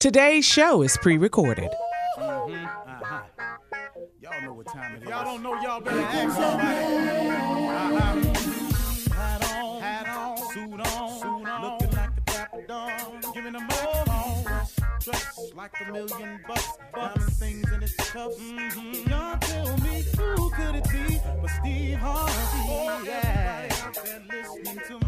Today's show is pre recorded. Y'all know what time it is. Y'all don't know, y'all better ask somebody. Uh-huh. Hat on, hat on, suit on, suit on. Looking like the dapper dawn, giving them all Dressed like a million bucks, diamond things in its cuffs. Mm-hmm. Y'all tell me who could it be but Steve Harvey? Oh, yeah. Everybody out there listening to me.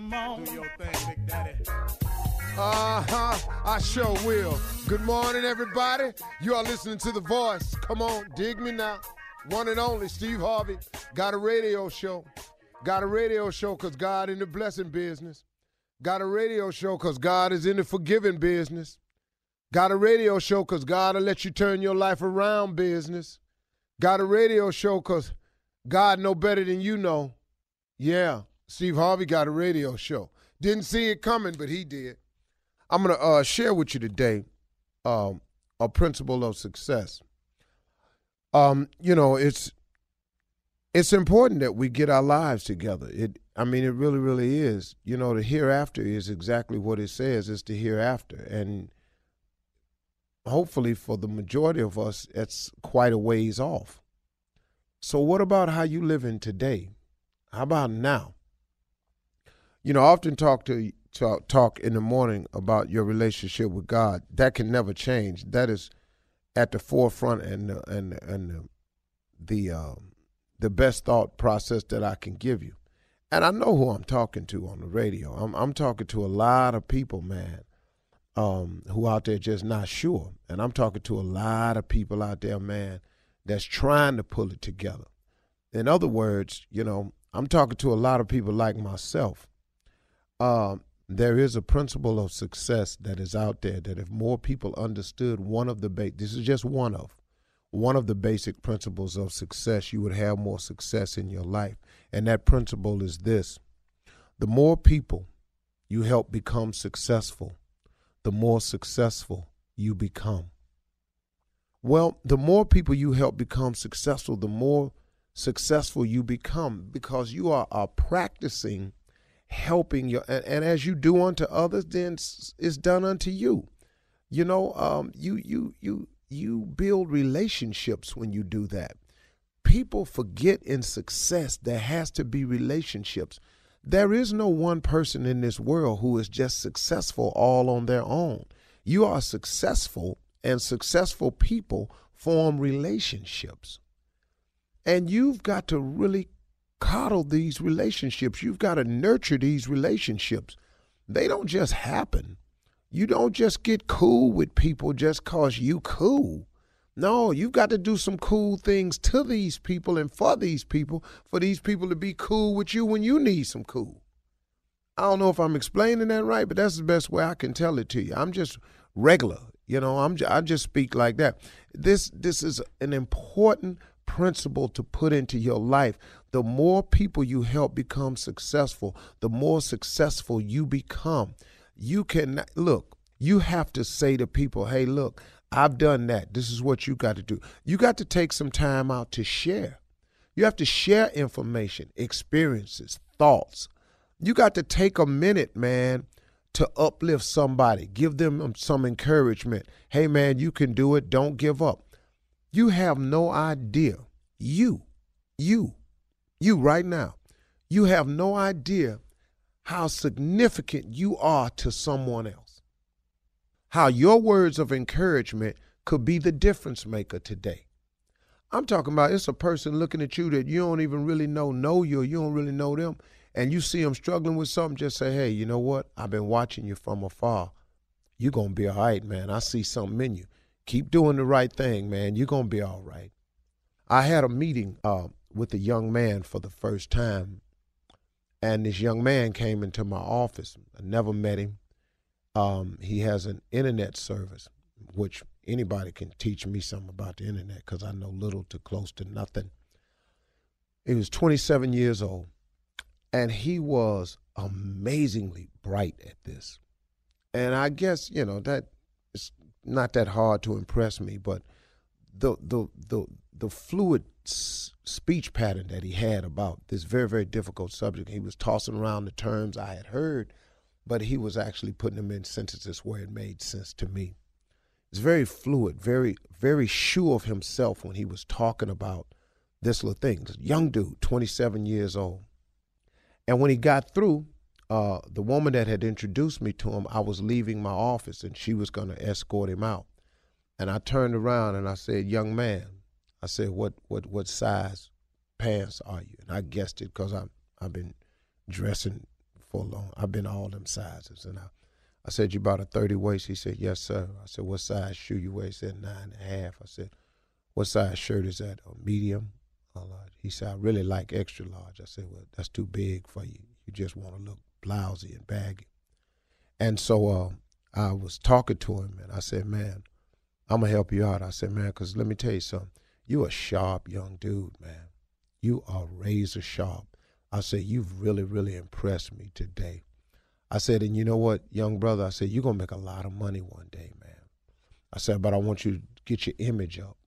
Come on, Steve. Come on. Do your thing, Big Daddy. Uh huh. I sure will. Good morning, everybody. You are listening to The Voice. Come on, dig me now. One and only Steve Harvey. Got a radio show. Got a radio show because God in the blessing business. Got a radio show because God is in the forgiving business. Got a radio show because God will let you turn your life around business. Got a radio show because God know better than you know. Yeah, Steve Harvey got a radio show. Didn't see it coming, but he did. I'm going to uh, share with you today um, a principle of success. Um, you know, it's it's important that we get our lives together. It, I mean, it really, really is. You know, the hereafter is exactly what it says. It's the hereafter, and hopefully, for the majority of us, it's quite a ways off. So, what about how you living today? How about now? You know, I often talk to talk, talk in the morning about your relationship with God. That can never change. That is at the forefront and the, and and the the, um, the best thought process that I can give you. And I know who I'm talking to on the radio. I'm I'm talking to a lot of people, man, um, who out there just not sure. And I'm talking to a lot of people out there, man, that's trying to pull it together. In other words, you know, I'm talking to a lot of people like myself. Um, there is a principle of success that is out there that if more people understood one of the ba- this is just one of one of the basic principles of success, you would have more success in your life. And that principle is this the more people you help become successful, the more successful you become. Well, the more people you help become successful, the more successful you become because you are, are practicing helping your and, and, as you do unto others then it's done unto you. You know um, you you you you build relationships when you do that. People forget in success there has to be relationships. There is no one person in this world who is just successful all on their own. You are successful and successful people form relationships. And you've got to really coddle these relationships. You've got to nurture these relationships. They don't just happen. You don't just get cool with people just cause you cool. No, you've got to do some cool things to these people and for these people, for these people to be cool with you when you need some cool. I don't know if I'm explaining that right, but that's the best way I can tell it to you. I'm just regular, you know. I'm I just speak like that. This this is an important principle to put into your life. The more people you help become successful, the more successful you become. You can look, you have to say to people, hey, look, I've done that. This is what you got to do. You got to take some time out to share. You have to share information, experiences, thoughts. You got to take a minute, man, to uplift somebody, give them some encouragement. Hey, man, you can do it. Don't give up. You have no idea. You, you, you right now, you have no idea how significant you are to someone else. How your words of encouragement could be the difference maker today. I'm talking about it's a person looking at you that you don't even really know, know you, or you don't really know them, and you see them struggling with something, just say, hey, you know what? I've been watching you from afar. You're going to be all right, man. I see something in you. Keep doing the right thing, man. You're going to be all right. I had a meeting uh, with a young man for the first time, and this young man came into my office. I never met him. Um, he has an internet service, which anybody can teach me something about the internet because I know little to close to nothing. He was 27 years old, and he was amazingly bright at this. And I guess you know that it's not that hard to impress me, but the the the the fluid speech pattern that he had about this very very difficult subject. He was tossing around the terms I had heard, but he was actually putting them in sentences where it made sense to me. It's very fluid, very very sure of himself when he was talking about this little thing. This young dude, 27 years old, and when he got through. Uh, the woman that had introduced me to him, I was leaving my office and she was going to escort him out. And I turned around and I said, "Young man," I said, "What what what size pants are you?" And I guessed it because I I've been dressing for long. I've been all them sizes, and I I said, you bought a 30 waist? He said, yes, sir. I said, what size shoe you wear? He said, nine and a half. I said, what size shirt is that? A medium? Large? He said, I really like extra large. I said, well, that's too big for you. You just want to look blousy and baggy. And so uh, I was talking to him, and I said, man, I'm to help you out. I said, man, because let me tell you something. You a sharp young dude, man. You are razor sharp. I said, you've really, really impressed me today. I said, and you know what, young brother, I said, you're going to make a lot of money one day, man. I said, but I want you to get your image up.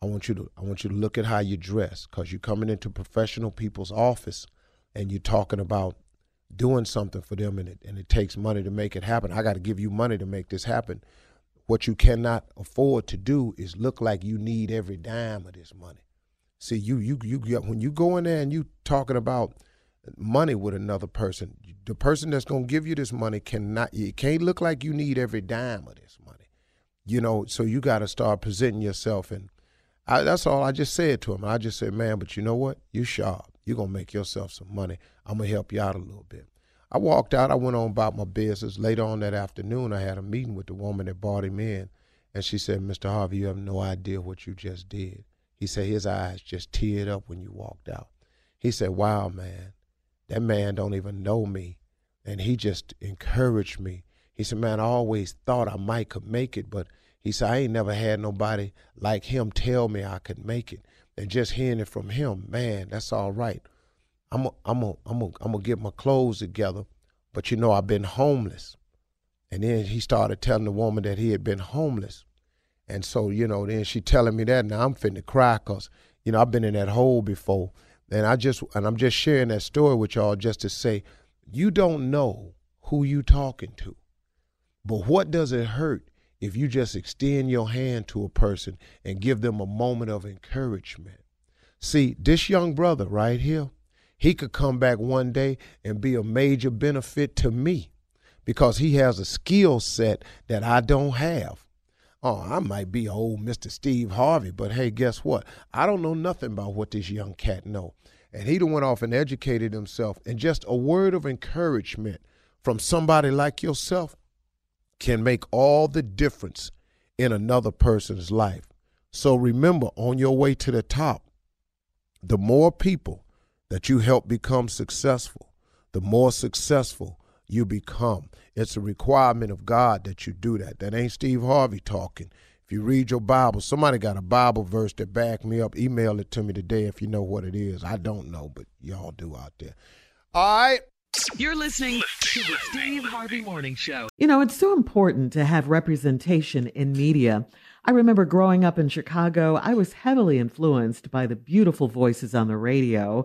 I want you to I want you to look at how you dress because you're coming into professional people's office and you're talking about doing something for them and it, and it takes money to make it happen. I got to give you money to make this happen. What you cannot afford to do is look like you need every dime of this money. See, you you you when you go in there and you talking about money with another person, the person that's gonna give you this money cannot it can't look like you need every dime of this money. You know, so you got to start presenting yourself and I, that's all I just said to him. I just said, man, but you know what? You sharp. You're gonna make yourself some money. I'm gonna help you out a little bit. I walked out. I went on about my business. Later on that afternoon, I had a meeting with the woman that brought him in, and she said, "Mr. Harvey, you have no idea what you just did." He said his eyes just teared up when you walked out. He said, "Wow, man, that man don't even know me, and he just encouraged me." He said, "Man, I always thought I might could make it, but." He said, I ain't never had nobody like him tell me I could make it. And just hearing it from him, man, that's all right. I'm a, I'm a, I'm a, I'm gonna get my clothes together, but you know I've been homeless. And then he started telling the woman that he had been homeless. And so, you know, then she telling me that now I'm finna cry cause, you know, I've been in that hole before. And I just and I'm just sharing that story with y'all just to say, you don't know who you talking to. But what does it hurt if you just extend your hand to a person and give them a moment of encouragement. See, this young brother right here, he could come back one day and be a major benefit to me because he has a skill set that I don't have. Oh, I might be old Mr. Steve Harvey, but hey, guess what? I don't know nothing about what this young cat know. And he done went off and educated himself. And just a word of encouragement from somebody like yourself, can make all the difference in another person's life. So remember, on your way to the top, the more people that you help become successful, the more successful you become. It's a requirement of God that you do that. That ain't Steve Harvey talking. If you read your Bible, somebody got a Bible verse that back me up. Email it to me today if you know what it is. I don't know, but y'all do out there. All right. You're listening to the Steve Harvey Morning Show. You know, it's so important to have representation in media. I remember growing up in Chicago, I was heavily influenced by the beautiful voices on the radio.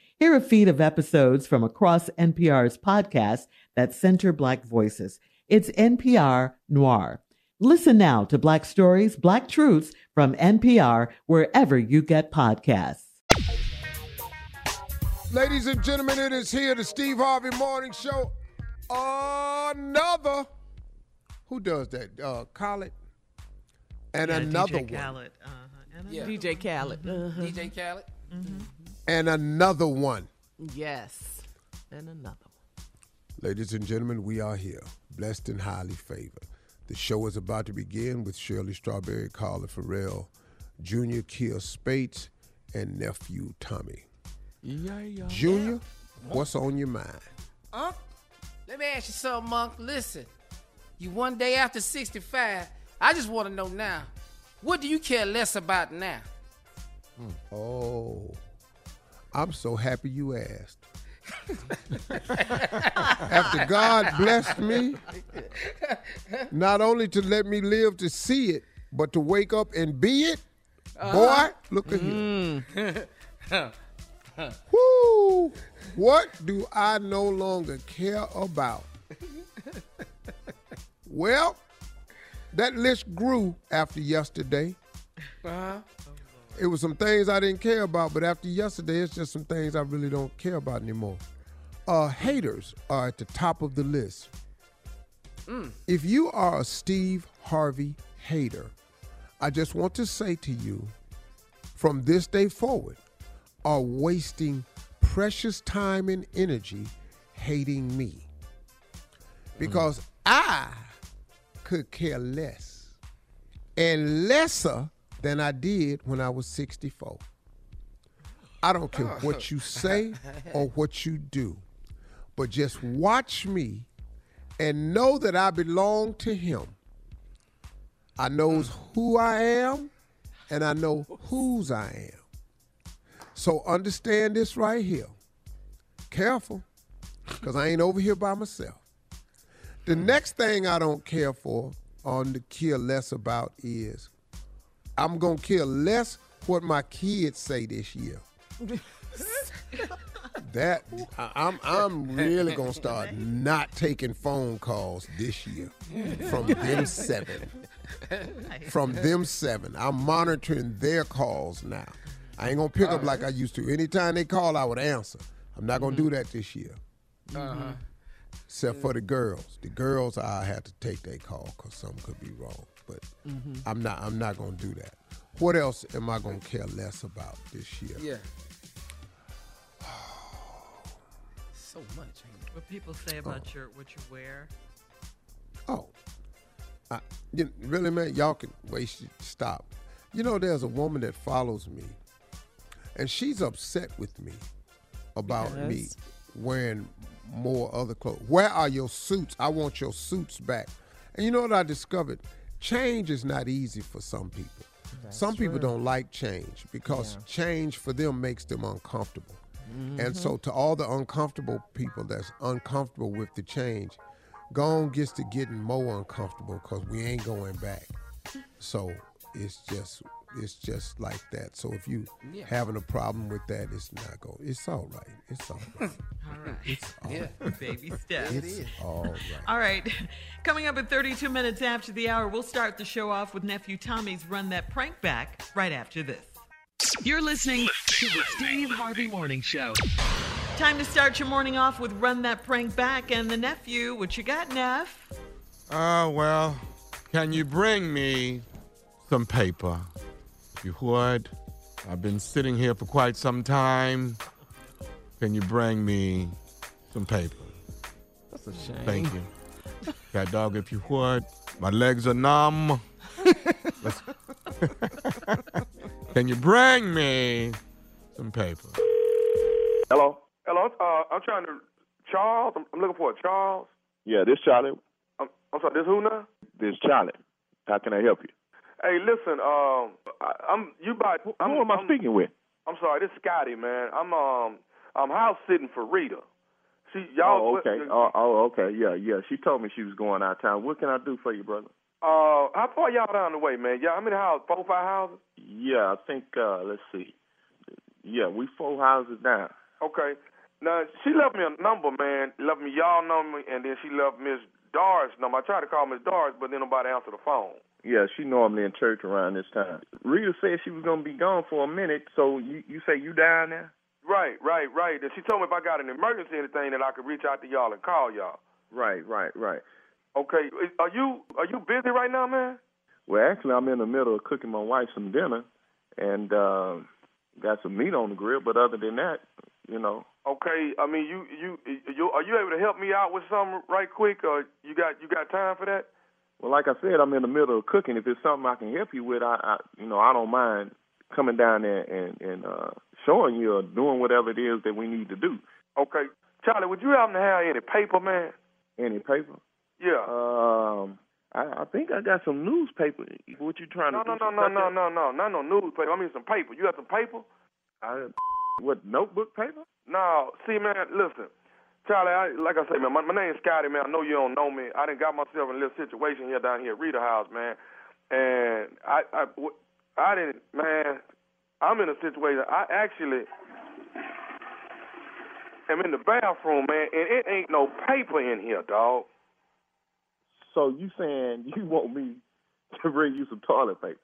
Hear a feed of episodes from across NPR's podcasts that center Black voices. It's NPR Noir. Listen now to Black Stories, Black Truths from NPR wherever you get podcasts. Ladies and gentlemen, it is here, the Steve Harvey Morning Show. Another. Who does that? Uh, Khaled. And Yeah, another DJ one. Khaled. Uh-huh. And Yeah. DJ Khaled. Uh-huh. DJ Khaled. And another one. Yes. And another one. Ladies and gentlemen, we are here, blessed and highly favored. The show is about to begin with Shirley Strawberry, Carla Ferrell, Junior Kier Spates, and nephew Tommy. Yeah, yeah. Junior, what's on your mind? Unc, let me ask you something, Monk. Listen, you one day after 65, I just want to know now, what do you care less about now? Hmm. Oh, I'm so happy you asked. After God blessed me, not only to let me live to see it, but to wake up and be it, boy, look at here. Woo! What do I no longer care about? well, that list grew after yesterday. Uh-huh. It was some things I didn't care about, but after yesterday, it's just some things I really don't care about anymore. Uh, haters are at the top of the list. If you are a Steve Harvey hater, I just want to say to you, from this day forward, are wasting precious time and energy hating me. Because I could care less and lesser than I did when I was 64. I don't care oh. what you say or what you do, but just watch me and know that I belong to him. I knows mm. who I am and I know whose I am. So understand this right here. Careful, because I ain't over here by myself. The mm. next thing I don't care for on the care less about is I'm gonna care less what my kids say this year. that I- I'm I'm really gonna start not taking phone calls this year from them seven. From them seven. I'm monitoring their calls now. I ain't gonna pick up like I used to. Anytime they call, I would answer. I'm not gonna do that this year. Uh-huh. Except for the girls. The girls I had to take their call because something could be wrong. But I'm not I'm not gonna do that. What else am I gonna care less about this year? Yeah. so much. What people say about oh. your what you wear. Oh, I, you, really, man? Y'all can waste. Stop. You know, there's a woman that follows me, and she's upset with me about me wearing more other clothes. Where are your suits? I want your suits back. And you know what I discovered? Change is not easy for some people. some people don't like change because change for them makes them uncomfortable. And so, mm-hmm. to all the uncomfortable people that's uncomfortable with the change, gone gets to getting more uncomfortable because we ain't going back. So it's just it's just like that. So if you Yeah. having a problem with that, it's not going. It's all right. It's all right. All right. It's all, Yeah. Baby steps. it's all right. All right. Coming up at 32 minutes after the hour, we'll start the show off with nephew Tommy's Run That Prank Back right after this. You're listening to the Steve Harvey Morning Show. Time to start your morning off with Run That Prank Back and the nephew. What you got, Neff? Uh, well, can you bring me some paper? If you would. I've been sitting here for quite some time. Can you bring me some paper? That's a shame. Thank you. Cat dog, if you would. My legs are numb. Let's- Can you bring me some paper? Hello. Hello. Uh, I'm trying to Charles. I'm, I'm looking for a Charles. Yeah, this Charlie. I'm, I'm sorry. This who now? This Charlie. How can I help you? Hey, listen. Um, I, I'm you by. Who I'm, am I I'm- speaking with? I'm sorry. This is Scotty, man. I'm um I'm house sitting for Rita. She y'all. oh, okay. Oh, oh, okay. Yeah, yeah. She told me she was going out of town. What can I do for you, brother? Uh, how far y'all down the way, man? Yeah, how many houses? Four, five houses? Yeah, I think. uh Let's see. Yeah, we four houses down. Okay. Now she left me a number, man. Left me y'all number, and then she left Miss Doris number. I tried to call Miss Doris, but then nobody answered the phone. Yeah, she normally in church around this time. Rita said she was gonna be gone for a minute. So you you say you down there? Right, right, right. And she told me if I got an emergency or anything that I could reach out to y'all and call y'all. Right, right, right. Okay. Are you are you busy right now, man? Well, actually, I'm in the middle of cooking my wife some dinner, and uh, got some meat on the grill. But other than that, you know, Okay. I mean, you you you are you able to help me out with something right quick, or you got you got time for that? Well, like I said, I'm in the middle of cooking. If it's something I can help you with, I, I you know, I don't mind coming down there and and uh, showing you or doing whatever it is that we need to do. Okay. Charlie, would you happen to have any paper, man? Any paper? Yeah. Um, I, I think I got some newspaper. What you trying No, to no, do? no, no, no, stuff no, no, not no newspaper. I mean some paper. You got some paper? I, what notebook paper? No, see, man, listen, Charlie. I, like I say, man, my, my name's Scotty, man. I know you don't know me. I didn't got myself in a little situation here down here at Rita House, man, and I, I, w- I didn't, man. I'm in a situation. I actually am in the bathroom, man, and it ain't no paper in here, dog. So you saying you want me to bring you some toilet paper?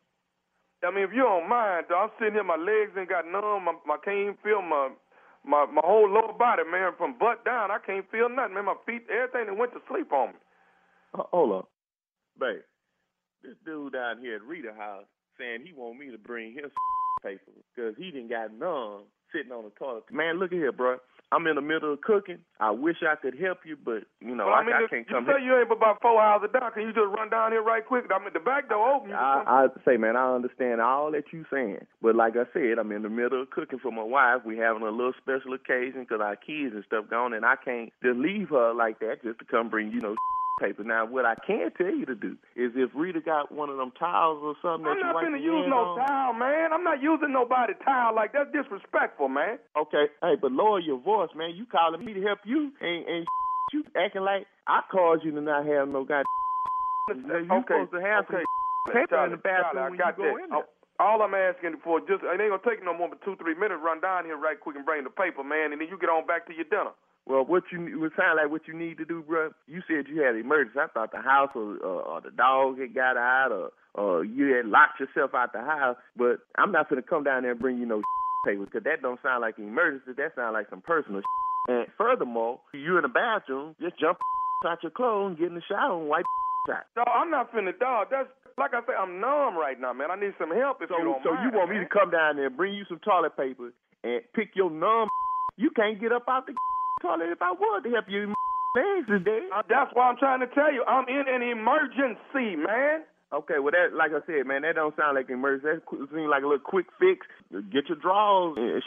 I mean, if you don't mind, dog, I'm sitting here, my legs ain't got numb. My, my can't even feel my my my whole lower body, man, from butt down. I can't feel nothing, man. My feet, everything that went to sleep on me. Uh, hold up, babe. This dude down here at Rita House saying he want me to bring his paper because he didn't got none sitting on the toilet. Man, look at here, bro. I'm in the middle of cooking. I wish I could help you, but you know well, I I, mean, I can't you come say here. you ain't about four hours down. Can you just run down here right quick? I mean, the back door open. I, I say, man, I understand all that you saying, but like I said, I'm in the middle of cooking for my wife. We having a little special occasion because our kids and stuff gone, and I can't just leave her like that just to come bring you know paper. Now, what I can tell you to do is if Rita got one of them towels or something I'm that not gonna use no on. towel, man. I'm not using nobody towel like that's disrespectful, man. Okay, hey, but lower your voice, man. You calling me to help you, and and you acting like I caused you to not have no god. You okay, supposed to have okay. some paper Charlie, in the bathroom Charlie, I when got you go that. in there. Oh, all I'm asking for just it ain't gonna take no more than two, three minutes. Run down here right quick and bring the paper, man, and then you get on back to your dinner. Well, what you it sound like what you need to do, bro. You said you had an emergency. I thought the house or, or, or the dog had got out, or or you had locked yourself out the house. But I'm not gonna come down there and bring you no paper because that don't sound like an emergency. That sound like some personal. And furthermore, you in the bathroom, just jump out your clothes, and get in the shower, and wipe out. Dog, I'm not finna, dog. That's like I say, I'm numb right now, man. I need some help if So, you don't so mind. you want me to come down there, and bring you some toilet paper, and pick your numb? You can't get up out the toilet if I would to help you. Is dead. Uh, that's why I'm trying to tell you. I'm in an emergency, man. Okay, well that, like I said, man, that don't sound like an emergency. That seems like a little quick fix. Get your drawers and,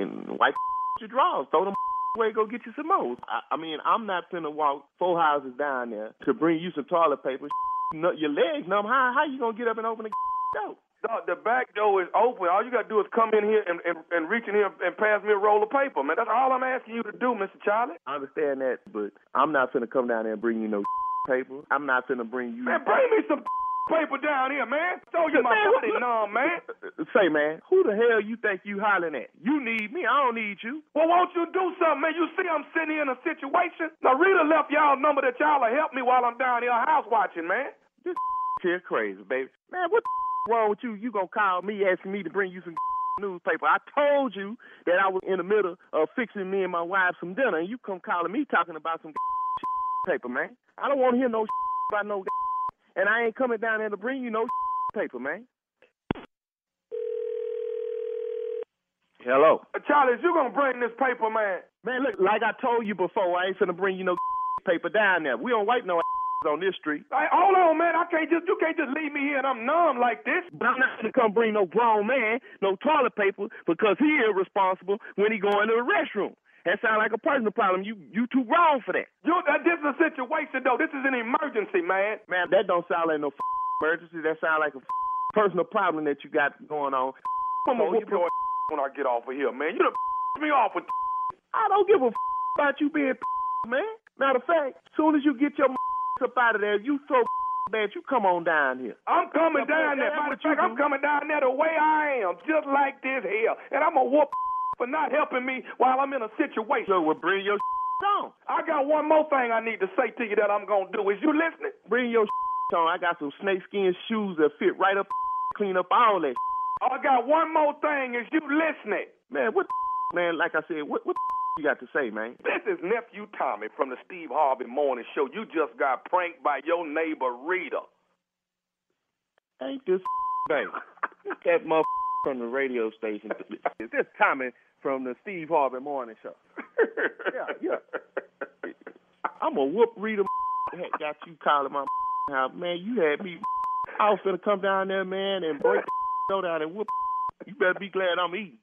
and wipe your drawers. Throw them away. Go get you some more. I, I mean, I'm not finna walk four houses down there to bring you some toilet paper. Your legs numb. How how you gonna get up and open the door? Dog, the back door is open. All you gotta do is come in here and, and, and reach in here and pass me a roll of paper, man. That's all I'm asking you to do, Mr. Charlie. I understand that, but I'm not finna come down there and bring you no paper. I'm not finna bring you. Man, bring me some paper down here, man. Show you my Man, body numb, man. Say, man, who the hell you think you hollering at? You need me. I don't need you. Well, won't you do something, man? You see I'm sitting here in a situation. Now, Rita left y'all number that y'all will help me while I'm down here house watching, man. This here crazy, baby. Man, what the wrong with you? You gonna call me asking me to bring you some newspaper? I told you that I was in the middle of fixing me and my wife some dinner, and you come calling me talking about some paper, man. I don't want to hear no about no, and I ain't coming down there to bring you no paper, man. Hello. Uh, Charlie, you gonna bring this paper, man? Man, look, like I told you before, I ain't finna bring you no paper down there. We don't wipe no on this street. Hey, hold on, man. I can't just you can't just leave me here and I'm numb like this. But I'm not gonna come bring no grown man no toilet paper because he irresponsible when he go into the restroom. That sound like a personal problem. You you too grown for that. You, this is a situation though. This is an emergency, man. Man, that don't sound like no emergency. That sound like a personal problem that you got going on. I'm gonna whoop you- your when I get off of here, man. You done me off with. I don't give a about you being man. Matter of fact, soon as you get your up out of there, you so bad, you come on down here. I'm coming Yeah, down there. Matter of fact, I'm coming down there the way I am, just like this here, and I'm gonna whoop for not helping me while I'm in a situation. So well, bring your on. I got one more thing I need to say to you that I'm gonna do. Is you listening? Bring your on. I got some snakeskin shoes that fit right up, clean up all that. Oh, I got one more thing. Is you listening? Man, what man? Like I said, what what you got to say, man? This is nephew Tommy from the Steve Harvey Morning Show. You just got pranked by your neighbor Rita. Ain't this baby? that motherfucker from the radio station. Is this Tommy from the Steve Harvey Morning Show? yeah, yeah. I'm gonna whoop Rita. Got you calling my house, man. You had me. I was gonna come down there, man, and break the down and whoop. You better be glad I'm eating.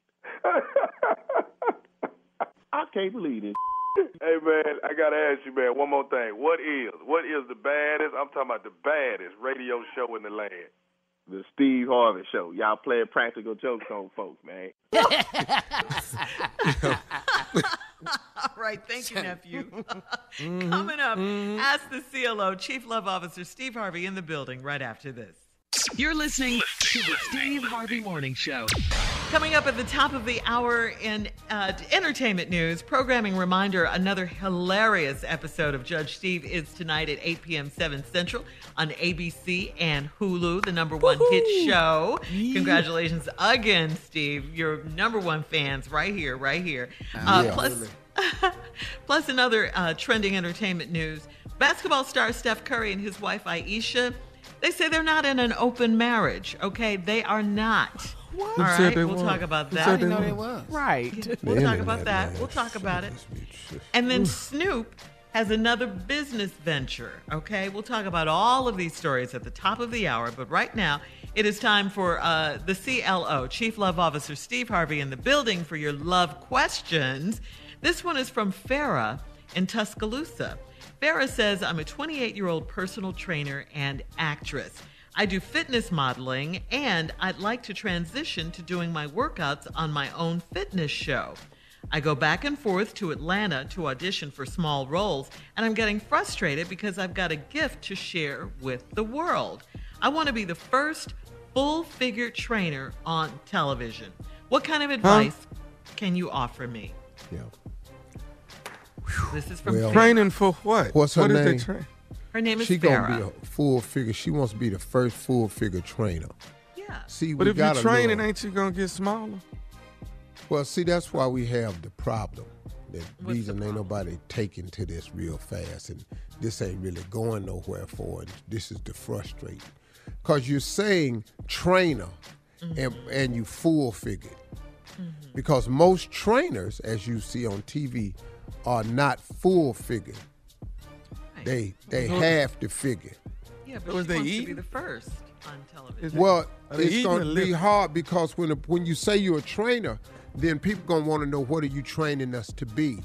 I can't believe this. Hey man, I gotta ask you, man, one more thing. What is what is the baddest? I'm talking about the baddest radio show in the land. The Steve Harvey Show. Y'all playing practical jokes on folks, man. All right, thank you, nephew. Mm-hmm. Coming up, mm-hmm. ask the CLO Chief Love Officer Steve Harvey in the building right after this. You're listening to the Steve Harvey Morning Show. Coming up at the top of the hour in uh, entertainment news, programming reminder another hilarious episode of Judge Steve is tonight at 8 p.m. 7 Central on ABC and Hulu, the number one hit show. Congratulations again, Steve. Your number one fans right here, right here. Uh, Yeah. plus, plus, another uh, trending entertainment news basketball star Steph Curry and his wife Ayesha. They say they're not in an open marriage. Okay, they are not. Who All said they we'll was? talk about that. said they I didn't know was? they Right. We'll talk about that that. We'll talk about it. And then Snoop has another business venture. Okay, we'll talk about all of these stories at the top of the hour. But right now, it is time for uh, the CLO, Chief Love Officer Steve Harvey, in the building for your love questions. This one is from Farah in Tuscaloosa. Farah says, I'm a 28 year old personal trainer and actress. I do fitness modeling, and I'd like to transition to doing my workouts on my own fitness show. I go back and forth to Atlanta to audition for small roles, and I'm getting frustrated because I've got a gift to share with the world. I want to be the first full figure trainer on television. What kind of advice can you offer me? Yeah. This is from Well, Training for what? What's her What is name? they train? Her name is she Farah. gonna be a full figure. She wants to be the first full figure trainer. Yeah. See, But we if you a training, little- ain't you gonna get smaller? Well, see, that's why we have the problem. The reason ain't nobody taking to this real fast, and this ain't really going nowhere for it. This is the frustrating, cause you're saying trainer, mm-hmm. and and you full figured, mm-hmm. because most trainers, as you see on TV, are not full figured. They they Well, half the figure. Yeah, but So is she they wants to be eating? the first on television. Well, Are they it's eating going to be lifting? hard because when when you say you're a trainer, then people gonna want to know what are you training us to be.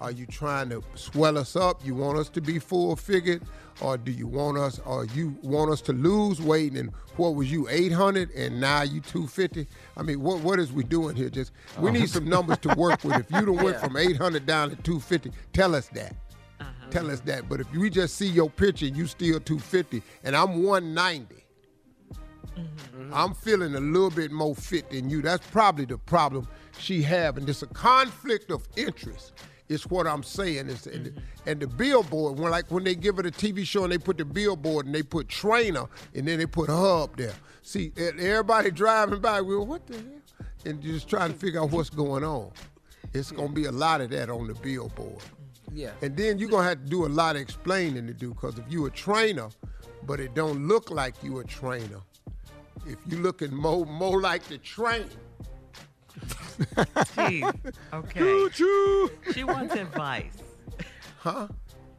Are you trying to swell us up? You want us to be full figured, or do you want us, or you want us to lose weight? And what was you 800 and now you 250? I mean, what what is we doing here? Just we Oh. need some numbers to work with. If you done went Yeah. from 800 down to 250, tell us that. Tell us that. But if we just see your picture, you still 250, and I'm 190. Mm-hmm. I'm feeling a little bit more fit than you. That's probably the problem she having. There's a conflict of interest. Is what I'm saying. Is and, the, and the billboard when like when they give it a TV show and they put the billboard and they put trainer and then they put her up there. See everybody driving by, well, what the hell? And just trying to figure out what's going on. It's gonna be a lot of that on the billboard. Yeah. And then you're gonna have to do a lot of explaining to do because if you a trainer, but it don't look like you a trainer, if you looking more more like the train. Steve, okay. She wants advice. Huh?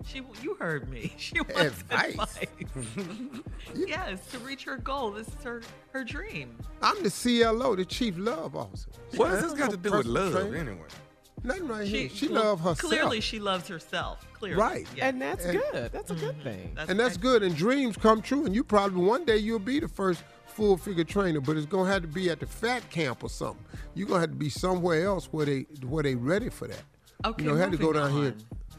She, you heard me. She wants Advice? advice. yes, to reach her goal. This is her her dream. I'm the CLO, the chief love officer. What does this got to do with love trainer. anyway? Nothing right here. She well, love herself. Clearly, she loves herself. Clearly, Right. Yeah. And that's And- good. That's a good thing. and that's good. And dreams come true. And you probably one day you'll be the first full figure trainer, but it's gonna have to be at the fat camp or something. You're gonna have to be somewhere else where they where they ready for that. Okay, You know, had to go moving down here.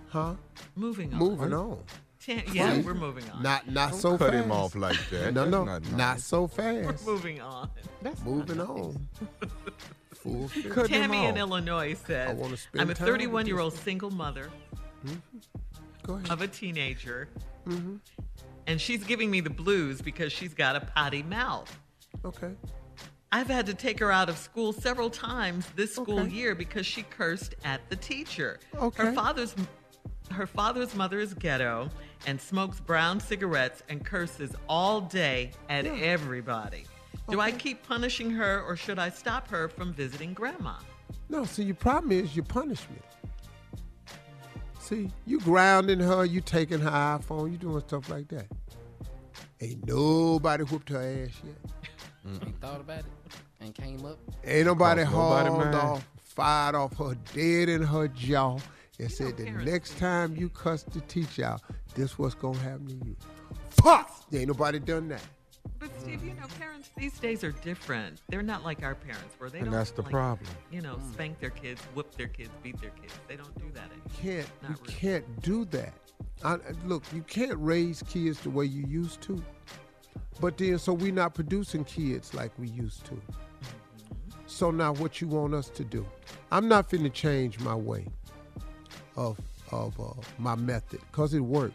Huh? Moving on. Moving on. Tam- yeah, See? we're moving on. Not not Don't so cut fast. him off like that. No, That's no, not not, nice. so We're fast. moving on. That's Moving on. Full figure. Tammy in off. Illinois I says, wanna spend I'm a 31 year old single mother Go ahead. of a teenager, Mhm. and she's giving me the blues because she's got a potty mouth. Okay. I've had to take her out of school several times this school Okay. year because she cursed at the teacher. Okay. Her father's her father's mother is ghetto and smokes brown cigarettes and curses all day at everybody. Do I keep punishing her or should I stop her from visiting grandma? No, see, your problem is your punishment. See, you grounding her, you taking her iPhone, you doing stuff like that. Ain't nobody whooped her ass yet. Ain't thought about it and came up. Ain't nobody Cost nobody hauled mind. off, fired off her dead in her jaw, and said the next time you cuss the teacher out, this what's gonna happen to you. Fuck! Ain't nobody done that. But Steve, you know, parents these days are different. They're not like our parents, where they And don't. that's the like, problem. You know, spank their kids, whoop their kids, beat their kids. They don't do that anymore. Can't Not you really. can't do that. I, look, you can't raise kids the way you used to. But then, so we're not producing kids like we used to. So now, what you want us to do? I'm not finna change my way of of uh, my method because it worked.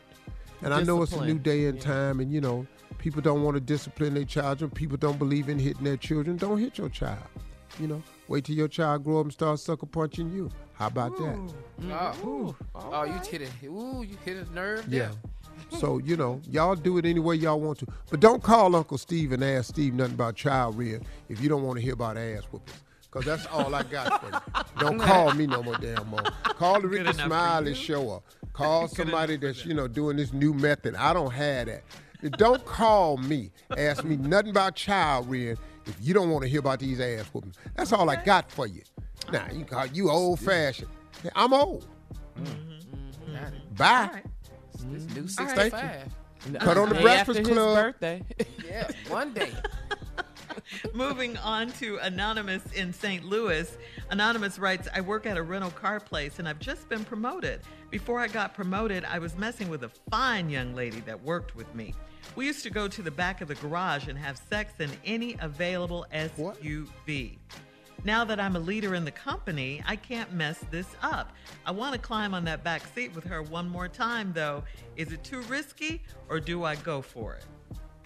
And I know it's a new day and time, and you know, people don't want to discipline their children. People don't believe in hitting their children. Don't hit your child. You know, wait till your child grow up and start sucker punching you. How about that? Oh, ooh. Mm-hmm. oh, you hit it. Ooh, you hit a nerve. Yeah. there. So, you know, y'all do it any way y'all want to. But don't call Uncle Steve and ask Steve nothing about child rearing if you don't want to hear about ass whoopings. Because that's all I got for you. Don't call me no more damn more. Call the Good Rickey Smiley show up. Call Good somebody that's, you know, doing this new method. I don't have that. Don't call me. Ask me nothing about child rearing if you don't want to hear about these ass whoopings. That's all I got for you. Now, you call you old fashioned. I'm old. Mm-hmm. Bye. This new Thank you. Cut on the Day Breakfast after his Club. birthday. Yeah, one day. Moving on to Anonymous in St. Louis. Anonymous writes I work at a rental car place and I've just been promoted. Before I got promoted, I was messing with a fine young lady that worked with me. We used to go to the back of the garage and have sex in any available SUV. Now that I'm a leader in the company, I can't mess this up. I want to climb on that back seat with her one more time, though. Is it too risky or do I go for it?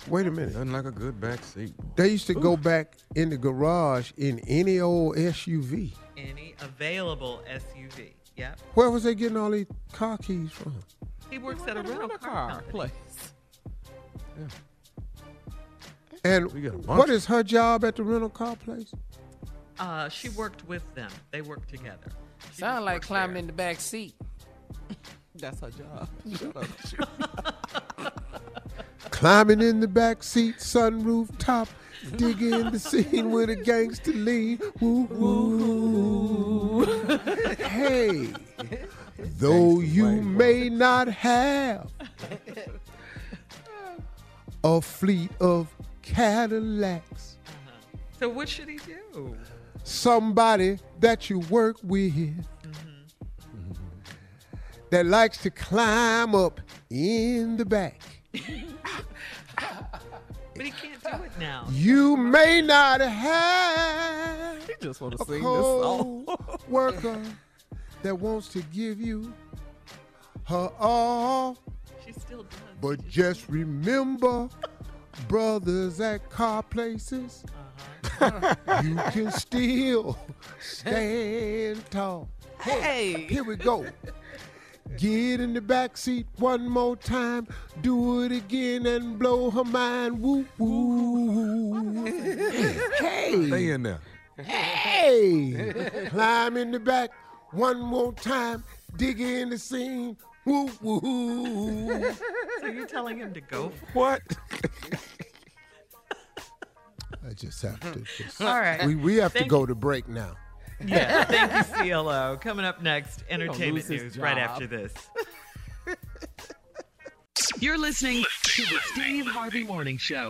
Wait a minute. Nothing like a good back seat. They used to go back in the garage in any old SUV. Any available SUV. Yep. Where was they getting all these car keys from? He works at a rental car, company. place. And We got a bunch what of- is her job at the rental car place? Uh, she worked with them. They worked together. She Sound like climbing there. in the back seat. That's her job. Climbing in the back seat, sunroof top, digging the scene with a gangster lean. Woo, woo. hey, though you may not have a fleet of Cadillacs, mm-hmm. So what should he do? somebody that you work with mm-hmm. that likes to climb up in the back. But he can't do it now. You may not have He just want to a sing this song. co-worker that wants to give you her all, She still does. but just remember, brothers at car places, uh-huh. you can still stand tall. Hey. Here we go. Get in the back seat one more time. Do it again and blow her mind. Woo woo. hey. Stay Hey, in there. hey. Climb in the back one more time. Dig in the scene. Woo woo. So you're telling him to go? For What? I just have to. Just, All right. We, we have to Thank go to break now. Yeah. Thank you, CLO. Coming up next, entertainment lose his news right after this. You're listening to the Steve Harvey Morning Show.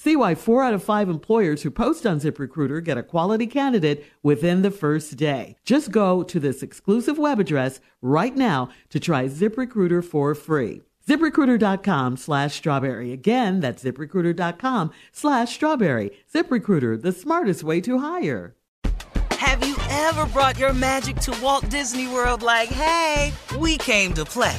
See why four out of five employers who post on ZipRecruiter get a quality candidate within the first day. Just go to this exclusive web address right now to try ZipRecruiter for free. ZipRecruiter.com slash strawberry. Again, that's ziprecruiter.com slash strawberry. ZipRecruiter, the smartest way to hire. Have you ever brought your magic to Walt Disney World like, hey, we came to play?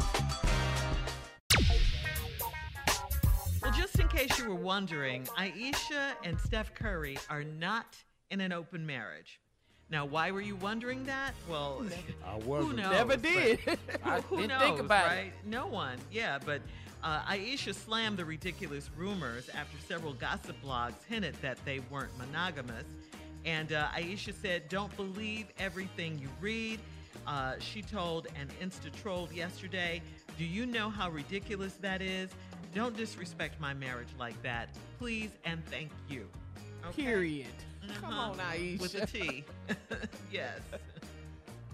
Just in case you were wondering, Ayesha and Steph Curry are not in an open marriage. Now, why were you wondering that? Well, I wasn't. knows? Never did. I who didn't knows, think about it. No one. Yeah, but uh, Ayesha slammed the ridiculous rumors after several gossip blogs hinted that they weren't monogamous. And uh, Ayesha said, "Don't believe everything you read." Uh, she told an Insta troll yesterday, "Do you know how ridiculous that is? Don't disrespect my marriage like that, please and thank you." Okay? Period. Come Uh-huh. on, Ayesha. With a T. yes.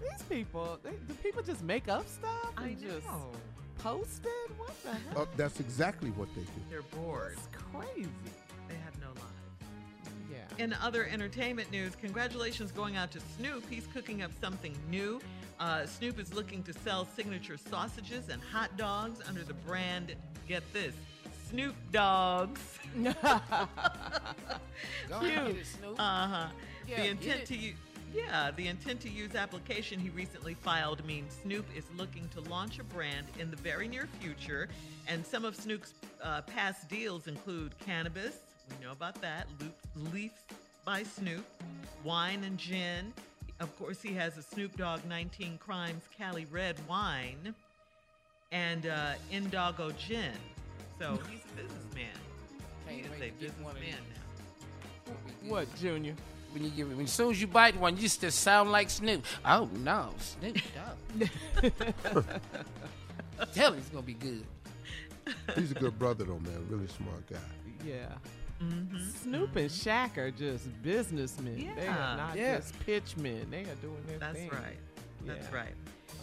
These people, they, do people just make up stuff and I just know. post it? What the hell? Uh, that's exactly what they do. They're bored. It's crazy. They have no lives. Yeah. In other entertainment news, congratulations going out to Snoop. He's cooking up something new. Uh, Snoop is looking to sell signature sausages and hot dogs under the brand, get this, Snoop Dogs. Go ahead, Snoop. Uh huh. Yeah, the intent to use. Yeah, the intent to use application he recently filed means Snoop is looking to launch a brand in the very near future. And some of Snoop's uh, past deals include cannabis, we know about that, Leaf by Snoop, wine and gin. Of course, he has a Snoop Dogg 19 Crimes Cali Red wine and uh, Indoggo gin. So he's a businessman. He Can't is wait a to get one of businessman now. What, Junior? When you give, when as soon as you bite one, you just sound like Snoop. Oh no, Snoop Dogg. Tell him it's gonna be good. He's a good brother, though, man. Really smart guy. Yeah. Mm-hmm. Snoop and Shaq are just businessmen. They are not Yeah. just pitchmen. They are doing their thing. That's thing. right. That's Yeah. right.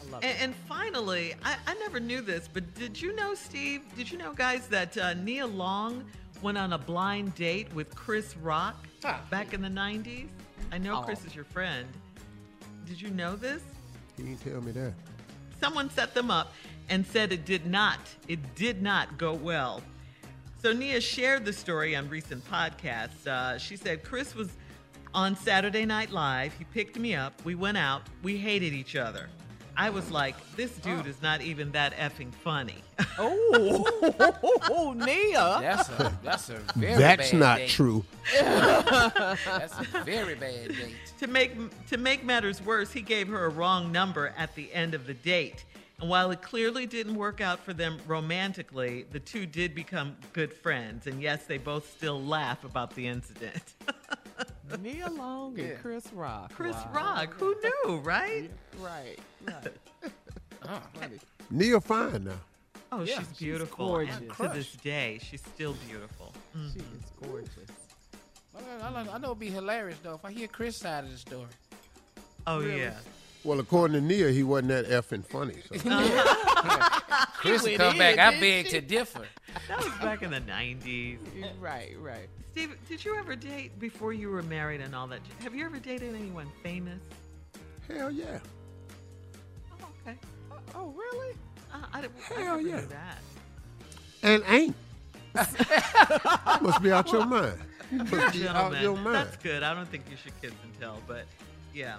I love And, it. and finally, I, I never knew this, but did you know, Steve? Did you know, guys, that uh, Nia Long went on a blind date with Chris Rock Ah. back in the 90s? I know Oh. Chris is your friend. Did you know this? He didn't tell me that. Someone set them up and said it did not. It did not go well. So Nia shared the story on recent podcasts. Uh, she said Chris was on Saturday Night Live. He picked me up. We went out. We hated each other. I was like, this dude is not even that effing funny. Oh, oh, Nia. That's a that's a very bad date. That's not date. true. That's a very bad date. to make to make matters worse, he gave her a wrong number at the end of the date. And while it clearly didn't work out for them romantically, the two did become good friends. And yes, they both still laugh about the incident. Nia Long and Yeah. Chris Rock. Chris Wow. Rock, who knew, right? Right, right. Oh, Nia fine now. Oh, Yeah, she's she's beautiful. gorgeous. And to this day, she's still beautiful. Mm. She is gorgeous. I, I, I know it'd be hilarious though if I hear Chris' side of the story. Oh, Really? yeah. Well, according to Nia, he wasn't that effing funny. So. Chris will come back. I beg to differ. That was back in the 90s. Right, right. Steve, did you ever date before you were married and all that? Have you ever dated anyone famous? Hell yeah. Oh, okay. Oh, really? Uh, I, didn't- I Hell yeah. that. And ain't. Must be out your mind. Must be out your mind. that's good. I don't think you should kiss and tell, but yeah.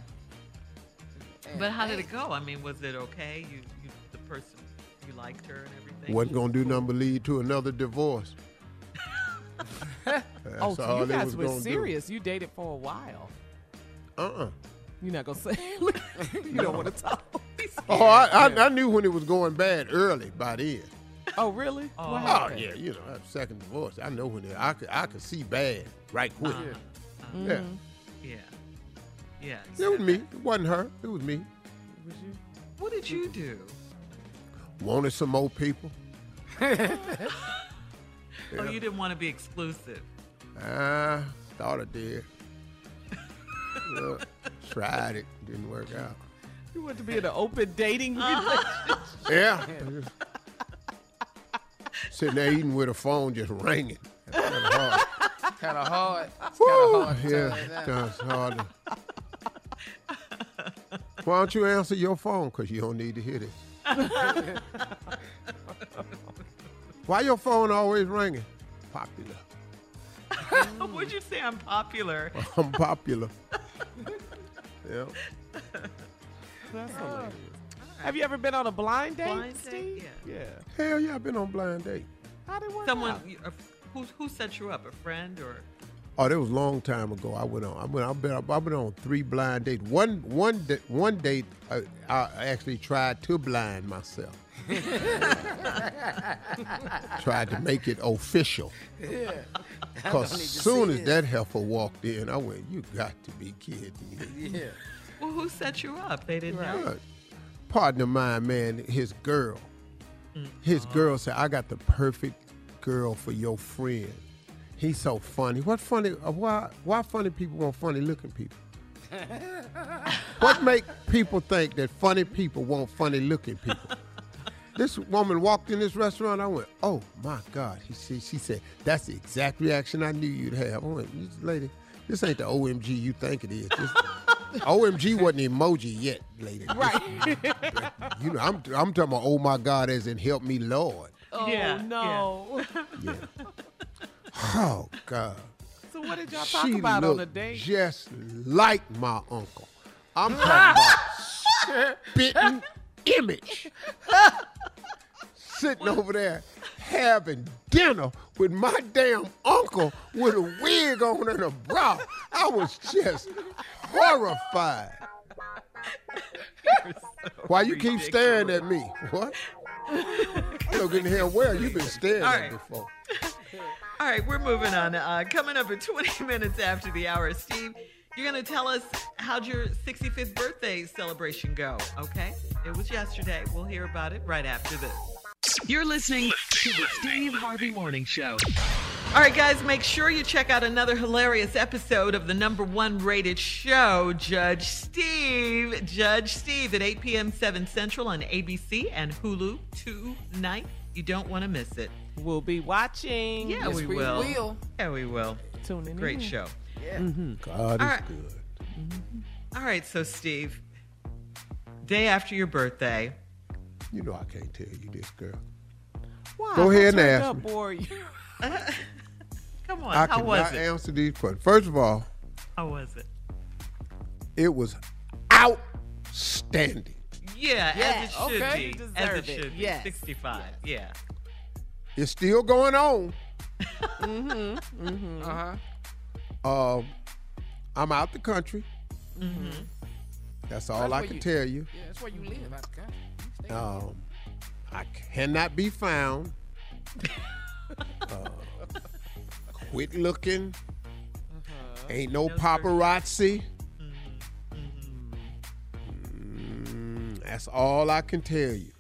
But how did it go? I mean, was it okay? You, you the person, you liked her and everything? Wasn't gonna do nothing but lead to another divorce. That's oh, so all you guys were gonna do. serious. You dated for a while. Uh-uh. You're not gonna say. you don't want to talk. Oh, I, I, I knew when it was going bad early by then. Oh, really? Oh. Oh yeah, you know, that second divorce. I know when it, I could I could see bad right quick. Uh-huh. Mm-hmm. Yeah, Yeah. Yeah. it was me. It wasn't her. It was me. Was you? What did you do? Wanted some more people. Oh, you didn't want to be exclusive. Ah, thought I did. Yeah, tried it, didn't work out. You want to be in an open dating relationship. Yeah. Sitting there eating with a phone just ringing. That's kind of hard. Kind of hard. Woo! kind of hard. Yeah, tell you that. that's hard. To- Why don't you answer your phone? Because you don't need to hear this. Why your phone always ringing? Popular. Would you say I'm popular? I'm popular. yeah. That's oh. hilarious. Have you ever been on a blind date, Blind date? Steve? Yeah. Hell yeah, I've been on blind date. How did it work Someone out? who who set you up? A friend or? Oh, that was a long time ago. I went on. I went. I've been. I've been on three blind dates. One one da- one date. I, I actually tried to blind myself. tried to make it official. Yeah. Because as soon as that heifer walked in, I went, "You got to be kidding me!" Yeah. Well, who set you up? They didn't know. Partner of mine, man, his girl. Mm. His girl said, I got the perfect girl for your friend. He's so funny. What funny? Uh, why? Why funny people want funny looking people? what make people think that funny people want funny looking people? this woman walked in this restaurant. I went, "Oh my God!" She said, "She said that's the exact reaction I knew you'd have." I went, "This lady, this ain't the OMG you think it is. This, OMG wasn't emoji yet, lady. Right. You know, I'm I'm talking about oh my God, as in help me, Lord. oh Yeah, no. Yeah. Oh God. So what did y'all talk she about on the date? Just like my uncle. I'm talking about spitting image. Sitting over there having dinner with my damn uncle with a wig on and a bra. I was just horrified. Why you keep staring at me? What? Look in here where you been staring All at before. All right, we're moving on. Uh, coming up at 20 minutes after the hour, Steve, you're going to tell us how'd your 65th birthday celebration go, okay? It was yesterday. We'll hear about it right after this. You're listening to the Steve Harvey Morning Show. All right, guys, make sure you check out another hilarious episode of the number one rated show, Judge Steve. Judge Steve at 8 p.m. 7 Central on ABC and Hulu tonight. You don't want to miss it. We'll be watching. Yeah, we, we will. will. Yeah, we will. Tuning in. Great show. Yeah. Mm-hmm. God is All right. good. Mm-hmm. All right, so Steve, day after your birthday, You know I can't tell you this, girl. Why? Go ahead and turned ask up me. bore you? come on, I how was cannot it? answer these questions. First of all, How was it? it was outstanding. Yeah, Yeah, as it should okay, be. you As it it. should be. Yes, 65. Yeah. It's still going on. mm-hmm. Mm-hmm. Uh-huh. Um, I'm out the country. Mm-hmm. That's all That's I can you- tell you. Yeah, that's where you live. out the country. You Um, I cannot be found. uh, quit looking. Uh-huh. Ain't no No, sir. paparazzi. Mm-hmm. Mm, that's all I can tell you.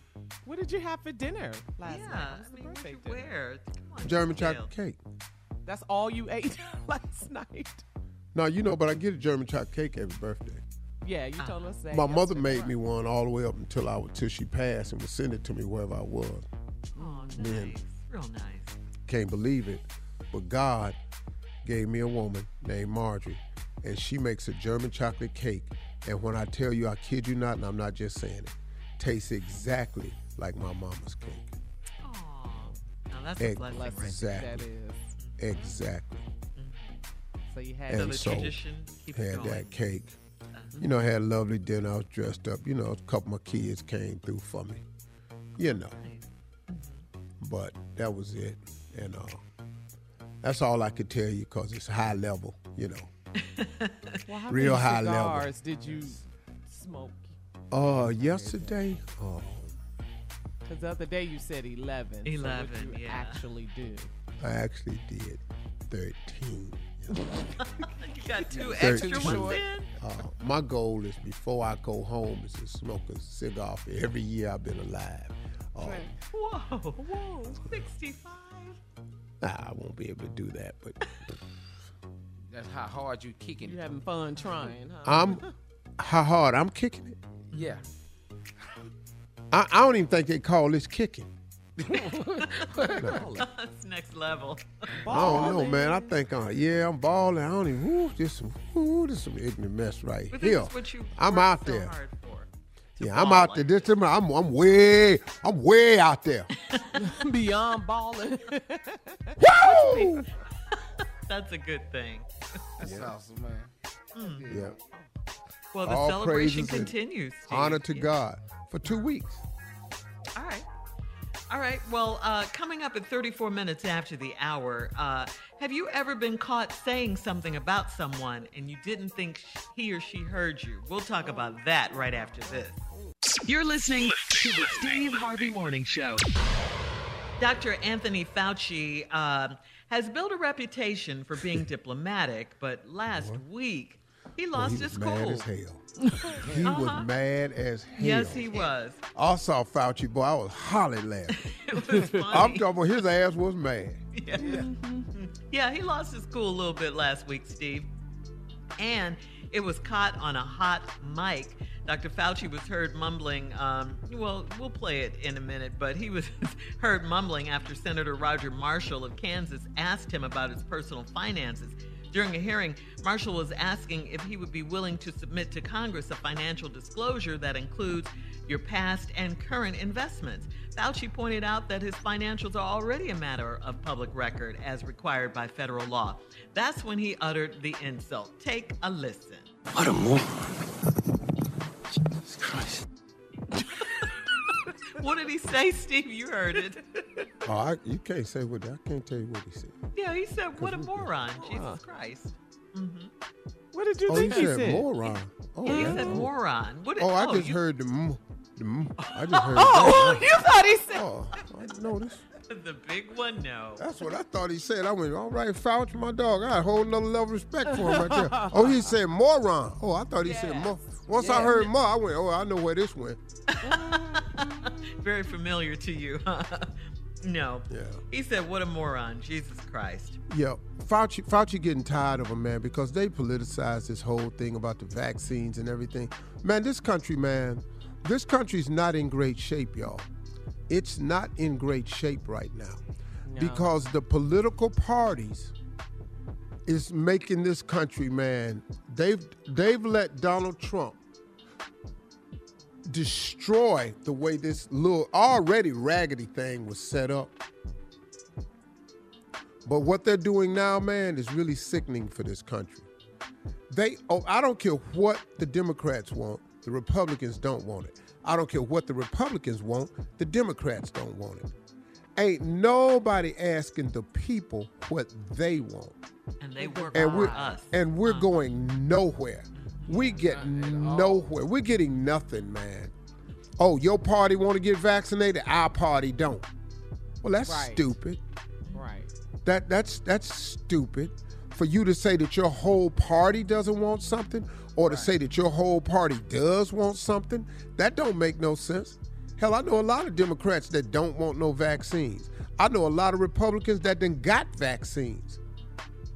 What did you have for dinner last Yeah, night? What was I mean, what birthday you wear? Come on, German detail. chocolate cake. That's all you ate last night. No, you know, but I get a German chocolate cake every birthday. Yeah, you told uh-huh. us that. My mother yesterday. made me one all the way up until I until she passed and would send it to me wherever I was. Oh, nice. Man. Real nice. Can't believe it, but God gave me a woman named Marjorie, and she makes a German chocolate cake. And when I tell you, I kid you not, and I'm not just saying it, tastes exactly like my mama's cake. Oh, now that's a blessing. Exactly. That is. Exactly. So you had And the so, tradition keeps had that cake. You know, had a lovely dinner. I was dressed up. You know, a couple of my kids came through for me. You know. But that was it. And uh, that's all I could tell you because it's high level, you know. Well, how Real many high level. did you smoke? Uh, yesterday, oh, Because the other day you said 11. so what 11, you yeah. actually do. I actually did 13. you got two Thirteen. extra ones in? Uh, my goal is before I go home is to smoke a cigar for every year I've been alive. Uh, Whoa. Whoa. 65. nah, I won't be able to do that, but That's how hard you're kicking it. You it. having fun trying, huh? I'm how hard I'm kicking it. Yeah. I, I don't even think they call this kicking. That's next level. I don't know, man. I think, uh, yeah, I'm balling. I don't even. Whoo, this some, whoo, this some ignorant mess right here. But this here. is what you I'm out so there. for. Yeah, I'm out there. This time, I'm, I'm way, I'm way out there. Beyond balling. Woo! That's a good thing. That's awesome, man. Yeah. Well, the All celebration continues. Steve. Honor to Yeah. God for two weeks. All right. All right. Well, uh, coming up at 34 minutes after the hour, uh, have you ever been caught saying something about someone and you didn't think sh- he or she heard you? We'll talk about that right after this. You're listening to the Steve Harvey Morning Show. Dr. Anthony Fauci uh, has built a reputation for being diplomatic, but last week he lost he was his mad cool. as hell. He Uh-huh. was mad as hell. Yes, he was. I saw Fauci, boy. I was hollering laughing. It was funny. I'm talking about his ass was mad. Yeah. yeah, he lost his cool a little bit last week, Steve. And it was caught on a hot mic. Dr. Fauci was heard mumbling. Um, well, we'll play it in a minute, but he was heard mumbling after Senator Roger Marshall of Kansas asked him about his personal finances. During a hearing, Marshall was asking if he would be willing to submit to Congress a financial disclosure that includes your past and current investments. Fauci pointed out that his financials are already a matter of public record as required by federal law. That's when he uttered the insult. Take a listen. What a moron. Jesus Christ. What did he say, Steve? You heard it. Oh, I, you can't say what I can't tell you what he said. Yeah, he said, "What a moron, Jesus Christ." hmm What did you oh, think he he said, said? moron. Oh, Yeah, he yeah. said moron. What did, Oh, I just you- heard the the mm. I just heard Oh, that. you thought he said Oh, I didn't know this. The big one. No. That's what I thought he said. I went, all right, Fauci, my dog. I had a whole nother level of respect for him right there. Oh, he said moron. Oh, I thought he said more. Once I heard more, I went, oh, I know where this went. Very familiar to you, huh? no. Yeah. He said, "What a moron, Jesus Christ." Yeah, Fauci, Fauci getting tired of him, man, because they politicized this whole thing about the vaccines and everything. Man, this country, man, this country's not in great shape, y'all. It's not in great shape right now because the political parties is making this country, man. They've they've let Donald Trump destroy the way this little already raggedy thing was set up. But what they're doing now, man, is really sickening for this country. They oh, I don't care what the Democrats want, the Republicans don't want it. I don't care what the Republicans want, the Democrats don't want it. Ain't nobody asking the people what they want. And they work And for we're us. and we're uh-huh. going nowhere. We get nowhere. We're getting nothing, man. Oh, your party want to get vaccinated, our party don't. Well, that's Right. stupid. Right. That that's that's stupid for you to say that your whole party doesn't want something or to say that your whole party does want something. That don't make no sense. Hell, I know a lot of Democrats that don't want no vaccines. I know a lot of Republicans that then got vaccines.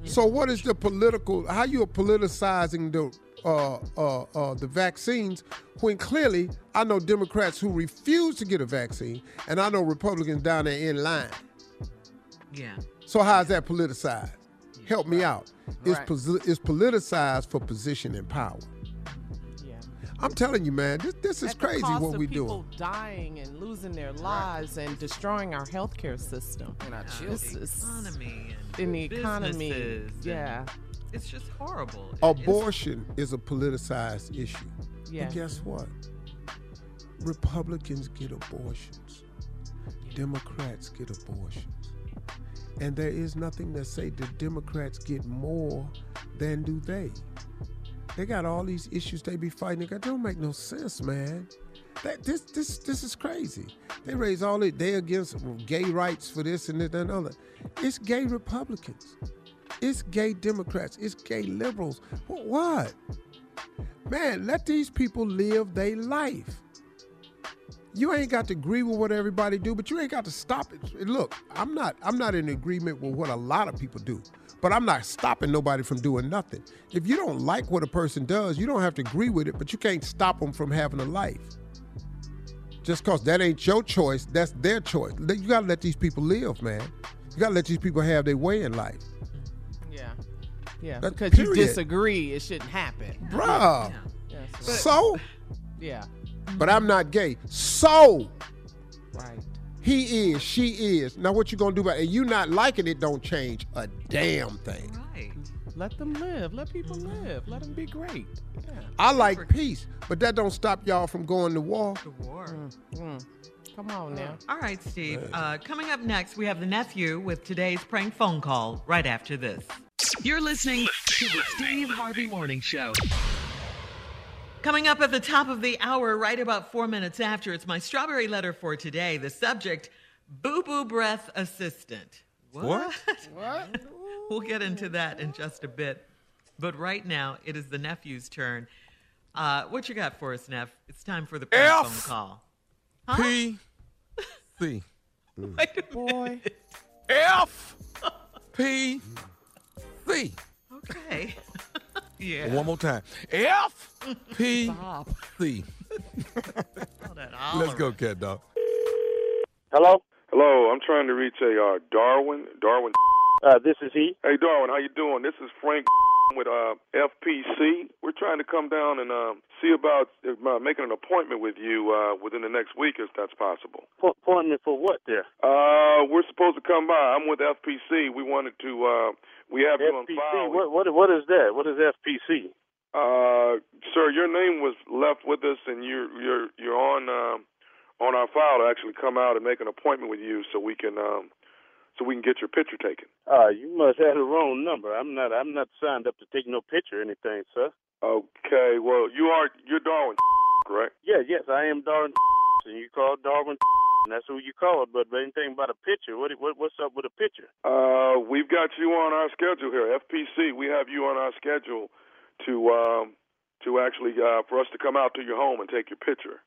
So what is the political? How you are politicizing the uh, uh, uh, the vaccines when clearly I know Democrats who refuse to get a vaccine, and I know Republicans down there in line. Yeah. So how's that politicized? Help me out. It's, Right. posi- it's politicized for position and power. Yeah. I'm telling you, man, this, this is At crazy what of we people doing. People dying and losing their lives and destroying our healthcare system. And our Yeah, children. economy in the economy, yeah. It's just horrible. It- it's- Abortion is a politicized issue. Yeah. But guess what? Republicans get abortions. Democrats get abortions. And there is nothing that say the Democrats get more than do they. They got all these issues they be fighting. That don't make no sense, man. That this this this is crazy. They raise all it. They against gay rights for this and that and other. It's gay Republicans. It's gay Democrats. It's gay liberals. What? Man, let these people live their life. You ain't got to agree with what everybody do, but you ain't got to stop it. Look, I'm not I'm not in agreement with what a lot of people do. But I'm not stopping nobody from doing nothing. If you don't like what a person does, you don't have to agree with it, but you can't stop them from having a life. Just because that ain't your choice, that's their choice. You got to let these people live, man. You got to let these people have their way in life. Yeah. Yeah. That- because you disagree, it shouldn't happen. Bruh. Yeah, but- So? Yeah. But I'm not gay. So? Right. He is, she is. Now what you gonna do about it? And you not liking it don't change a damn thing. Right. Let them live. Let people live. Let them be great. Yeah. I like peace, but that don't stop y'all from going to war. To War. Mm. Come on now. All right, Steve. Uh, coming up next, we have the nephew with today's prank phone call right after this. You're listening to the Steve Harvey Morning Show. Coming up at the top of the hour, right about four minutes after, it's my strawberry letter for today. The subject Boo Boo Breath Assistant. What? What? We'll get into that in just a bit. But right now, it is the nephew's turn. Uh, what you got for us, Neff? It's time for the prank F. phone call. P C Boy. F P C. Okay. Yeah. One more time. F P Stop. C. All that all Let's go, around. cat dog. Hello? Hello, I'm trying to reach a uh, Darwin. Darwin. Uh, this is he. Hey, Darwin, how you doing? This is Frank with uh, FPC. We're trying to come down and uh, see about uh, making an appointment with you uh, within the next week, if that's possible. Po- appointment for what there? Uh, we're supposed to come by. I'm with FPC. We wanted to. Uh, we have you on FPC. file. What, what, what is that? What is FPC? Uh, sir, your name was left with us, and you're you're you're on um on our file to actually come out and make an appointment with you, so we can um, so we can get your picture taken. Uh, you must have the wrong number. I'm not. I'm not signed up to take no picture or anything, sir. Okay, well, you are you're Darwin, correct? Yeah, yes, I am Darwin, and you call Darwin, and that's who you call it. But, but anything about a picture? What, what what's up with a picture? Uh, we've got you on our schedule here, FPC. We have you on our schedule to um, to actually uh, for us to come out to your home and take your picture.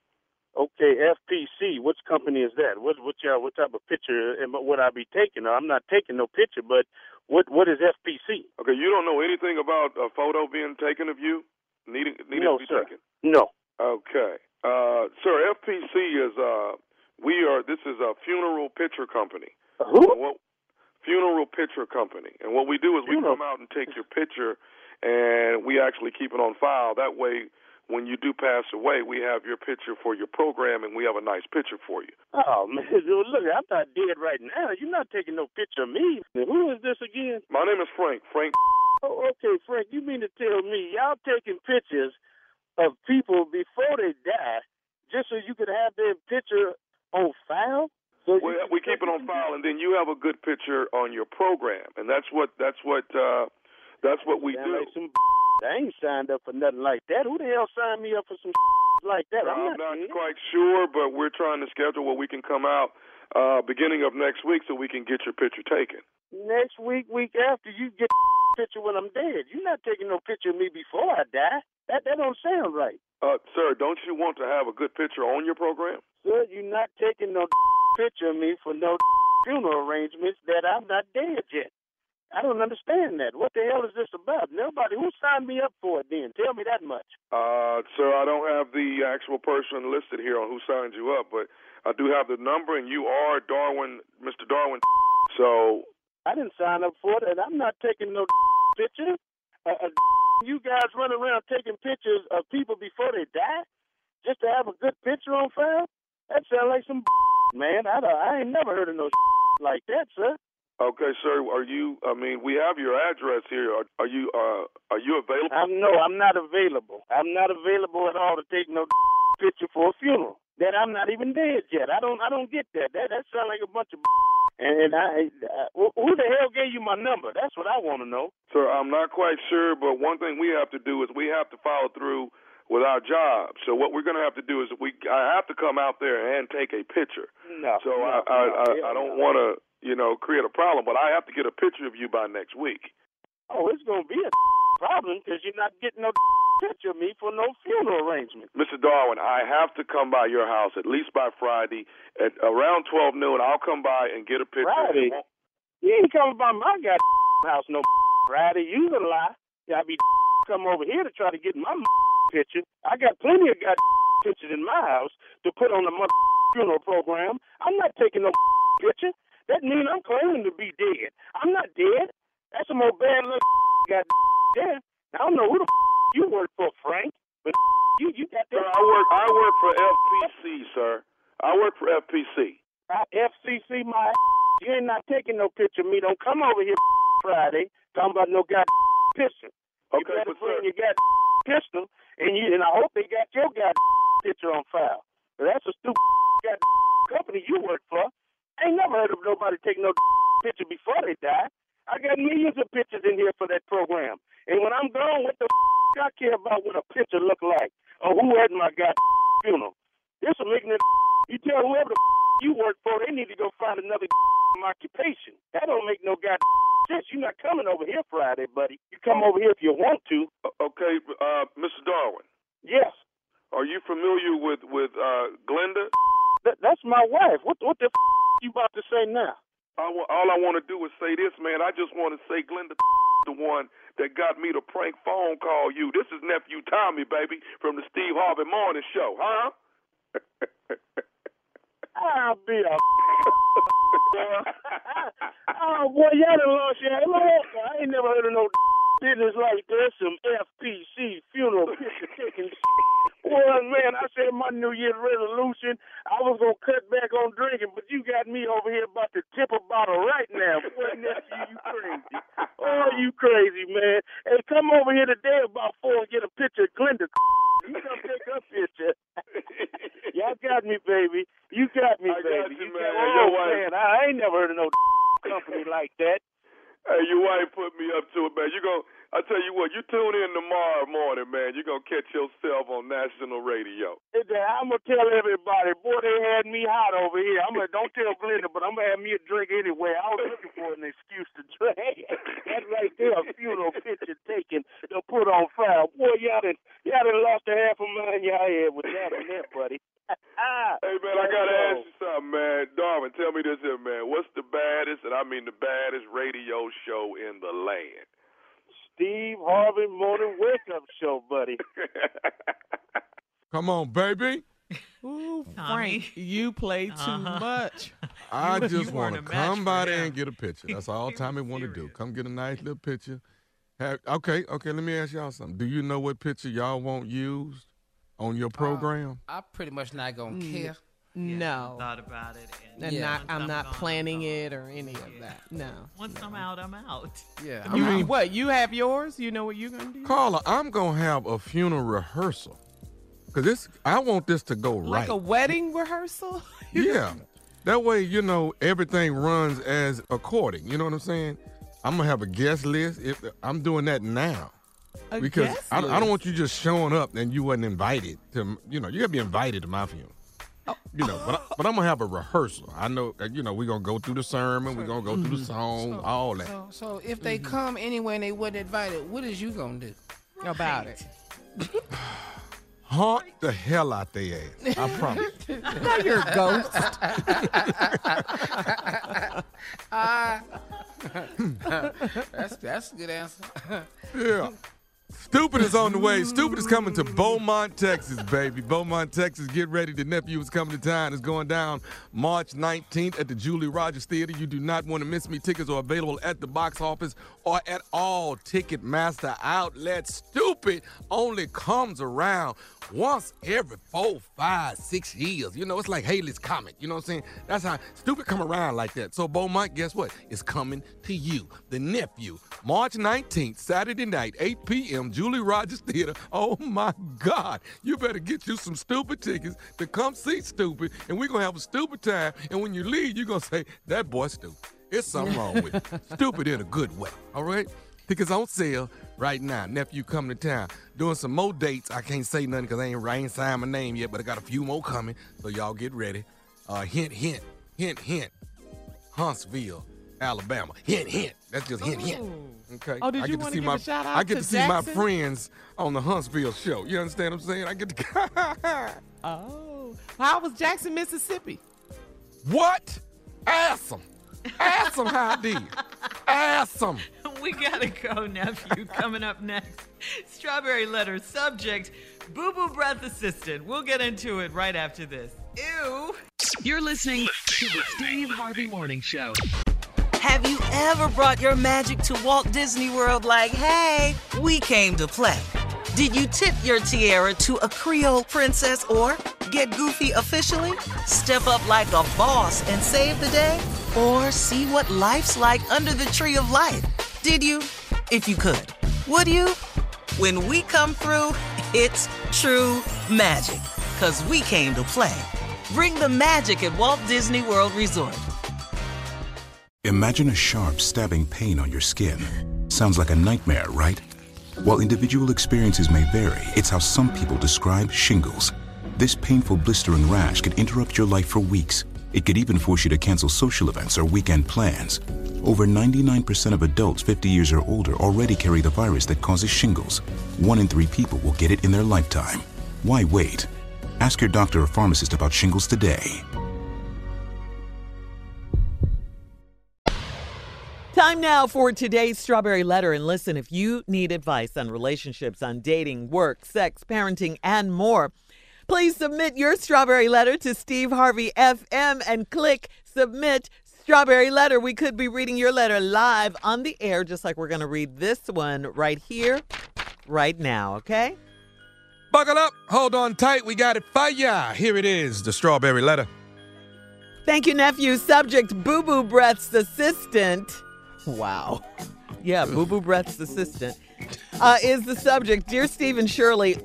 Okay, FPC. Which company is that? What what y'all, what type of picture am, would I be taking? I'm not taking no picture, but what what is FPC? Okay, you don't know anything about a photo being taken of you needing needing No, to be sir. taken. No. Okay. Uh, sir, FPC is uh, we are. This is a funeral picture company. Who? What, funeral picture company. And what we do is we come out and take your picture, and we actually keep it on file. That way, when you do pass away, we have your picture for your program, and we have a nice picture for you. Oh man, dude, look, I'm not dead right now. You're not taking no picture of me. Who is this again? My name is Frank. Frank. Oh, okay, Frank. You mean to tell me y'all taking pictures of people before they die, just so you could have their picture on file? So We, we keep it on file, and then you have a good picture on your program, and that's what that's what uh, that's what we do. like some I ain't signed up for nothing like that. Who the hell signed me up for some like that? I'm I'm not, not quite sure, but we're trying to schedule where we can come out uh, beginning of next week so we can get your picture taken. Next week, week after, you get picture when I'm dead. You're not taking no picture of me before I die. That that don't sound right. Uh, sir, don't you want to have a good picture on your program? Sir, you're not taking no picture of me for no funeral arrangements that I'm not dead yet. I don't understand that. What the hell is this about? Nobody who signed me up for it then? Tell me that much. Uh, sir, I don't have the actual person listed here on who signed you up, but I do have the number, and you are Darwin, Mr. Darwin. So I didn't sign up for it, and I'm not taking no picture. Uh, uh, you guys run around taking pictures of people before they die just to have a good picture on file? That sounds like some man. I, don't- I ain't never heard of no like that, sir. Okay, sir. Are you? I mean, we have your address here. Are, are you? Uh, are you available? I'm no, I'm not available. I'm not available at all to take no picture for a funeral. That I'm not even dead yet. I don't, I don't get that. That that sounds like a bunch of. And I, uh, who the hell gave you my number? That's what I want to know. Sir, I'm not quite sure, but one thing we have to do is we have to follow through with our job. So what we're going to have to do is we I have to come out there and take a picture. No. So no, I I, no, I, I don't no. want to you know create a problem, but I have to get a picture of you by next week. Oh, it's gonna be a problem because you're not getting no picture of me for no funeral arrangement. Mr. Darwin, I have to come by your house at least by Friday at around 12 noon. I'll come by and get a picture. Friday? You ain't coming by my goddamn house no Friday. You a lie. I be come over here to try to get my picture. I got plenty of got pictures in my house to put on the mother funeral program. I'm not taking no picture. That means I'm claiming to be dead. I'm not dead. That's some old bad little got there. I don't know who the you work for, Frank, but you you got that. Sir, I work I work for FPC, sir. I work for FPC. Uh, FCC, my you ain't not taking no picture of me. Don't come over here Friday talking about no god picture. You Okay, better but bring sir- your god pistol, and you and I hope they got your god picture on file. That's a stupid god company you work for. I ain't never heard of nobody taking no picture before they die. I got millions of pictures in here for that program. And when I'm gone, what the I care about what a picture look like or who had my god funeral. This some ignorant you tell whoever the you work for, they need to go find another occupation. That don't make no god sense. You're not coming over here Friday, buddy. You come over here if you want to. Okay, uh, Mr. Darwin. Yes. Are you familiar with with uh, Glenda? That, that's my wife. What what the f- you about to say now? I all I want to do is say this, man. I just want to say Glenda, the one that got me to prank phone call you. This is nephew Tommy, baby, from the Steve Harvey Morning Show, huh? I'll be a oh boy, y'all done lost your look. I ain't never heard of no business like this. Some FPC funeral picture taking. Well, man, I said my New Year's resolution, I was gonna cut back on drinking, but you got me over here about to tip a bottle right now. Boy, you crazy. Oh, you crazy, man. Hey, come over here today about four and get a picture of Glenda. You come take her picture. Y'all got me, baby. You got me, I baby. got you, got- man. oh, Your wife- man, I ain't never heard of no company like that. Hey, your wife put me up to it, man. You gon' I tell you what, you tune in tomorrow morning, man. You're gonna catch yourself on national radio. I'm gonna tell everybody, boy, they had me hot over here. I'm gonna don't tell Glenda, but I'm gonna have me a drink anyway. I was looking for an excuse to drink. That's right there, a funeral picture taken to put on file. Boy, y'all done, y'all done lost a half a mind y'all had with that and that, buddy. Hey man, I gotta ask you something, man. Darwin, tell me this here, man. What's the baddest, and I mean the baddest radio show in the land? Steve Harvey Morning Wake Up Show, buddy. Come on, baby. Ooh, Tommy. Frank, you play too Uh-huh. much. I You- just want to weren't a match come by there and get a picture. That's all Tommy want to do. Come get a nice little picture. Have, okay, okay. Let me ask y'all something. Do you know what picture y'all want used on your program? I pretty much not gonna Mm. care. No. Thought about it. And And Yeah. not, once I'm not gone, planning I'm it or any of that. No. Once I'm out, I'm out. Yeah. I You, mean- what? You have yours? You know what you're gonna do? Carla, I'm gonna have a funeral rehearsal because this. I want this to go Like right. Like a wedding rehearsal? yeah, that way you know everything runs as according. You know what I'm saying? I'm gonna have a guest list. If I'm doing that now. A because guest I, I don't want you just showing up and you wasn't invited to. You know, you gotta be invited to my funeral. Oh. You know, but, I, but I'm gonna have a rehearsal. I know, uh, you know, we're gonna go through the sermon, we're gonna go through the song, all that. So, so if they come anyway and they wasn't invited, what is you gonna do? About it. Haunt the hell out their ass. I promise. now you're a ghost. Ah. that's that's a good answer. Yeah. Stupid is on the way. Stupid is coming to Beaumont, Texas, baby. Beaumont, Texas. Get ready. The nephew is coming to town. It's going down March 19th at the Julie Rogers Theater. You do not want to miss me. Tickets are available at the box office or at all Ticketmaster outlets. Stupid only comes around once every four, five, six years. You know, it's like Halley's Comet. You know what I'm saying? That's how stupid come around like that. So Beaumont, guess what? It's coming to you. The nephew, March 19th, Saturday night, 8 p.m., Julie Rogers Theater. Oh my God. You better get you some stupid tickets to come see Stupid, and we're gonna have a stupid time. And when you leave, you're gonna say, that boy stupid. It's something wrong with him. Stupid in a good way. All right? Tickets on sale right now. Nephew coming to town. Doing some more dates. I can't say nothing because I ain't, I ain't signed my name yet, but I got a few more coming. So y'all get ready. Uh, hint, hint, hint, hint. Huntsville, Alabama. Hint, hint. That's just hint, hint. Okay. Oh, did I you get to give my a shout out I get to to, see my friends on the Huntsville show. You understand what I'm saying? I get to Oh. How was Jackson, Mississippi? What? Them. Ask them how I did. Ask them. we gotta go, nephew. Coming up next, strawberry letter subject, boo boo breath assistant. We'll get into it right after this. Ew. You're listening to the Steve Harvey Morning Show. Have you ever brought your magic to Walt Disney World like, hey, we came to play? Did you tip your tiara to a Creole princess or get goofy officially? Step up like a boss and save the day? Or see what life's like under the tree of life? Did you? If you could. Would you? When we come through, it's true magic. Cause we came to play. Bring the magic at Walt Disney World Resort. Imagine a sharp, stabbing pain on your skin. Sounds like a nightmare, right? While individual experiences may vary, it's how some people describe shingles. This painful blistering rash could interrupt your life for weeks. It could even force you to cancel social events or weekend plans. Over 99% of adults 50 years or older already carry the virus that causes shingles. One in three people will get it in their lifetime. Why wait? Ask your doctor or pharmacist about shingles today. Time now for today's Strawberry Letter. And listen, if you need advice on relationships, on dating, work, sex, parenting, and more, please submit your Strawberry Letter to Steve Harvey FM and click Submit Strawberry Letter. We could be reading your letter live on the air, just like we're going to read this one right here, right now, okay? Buckle up, hold on tight. We got it for ya. Here it is, the strawberry letter. Thank you, nephew. Subject Boo Boo Breath's assistant. Wow. Yeah, Boo Boo Breath's assistant uh, is the subject. Dear Stephen Shirley,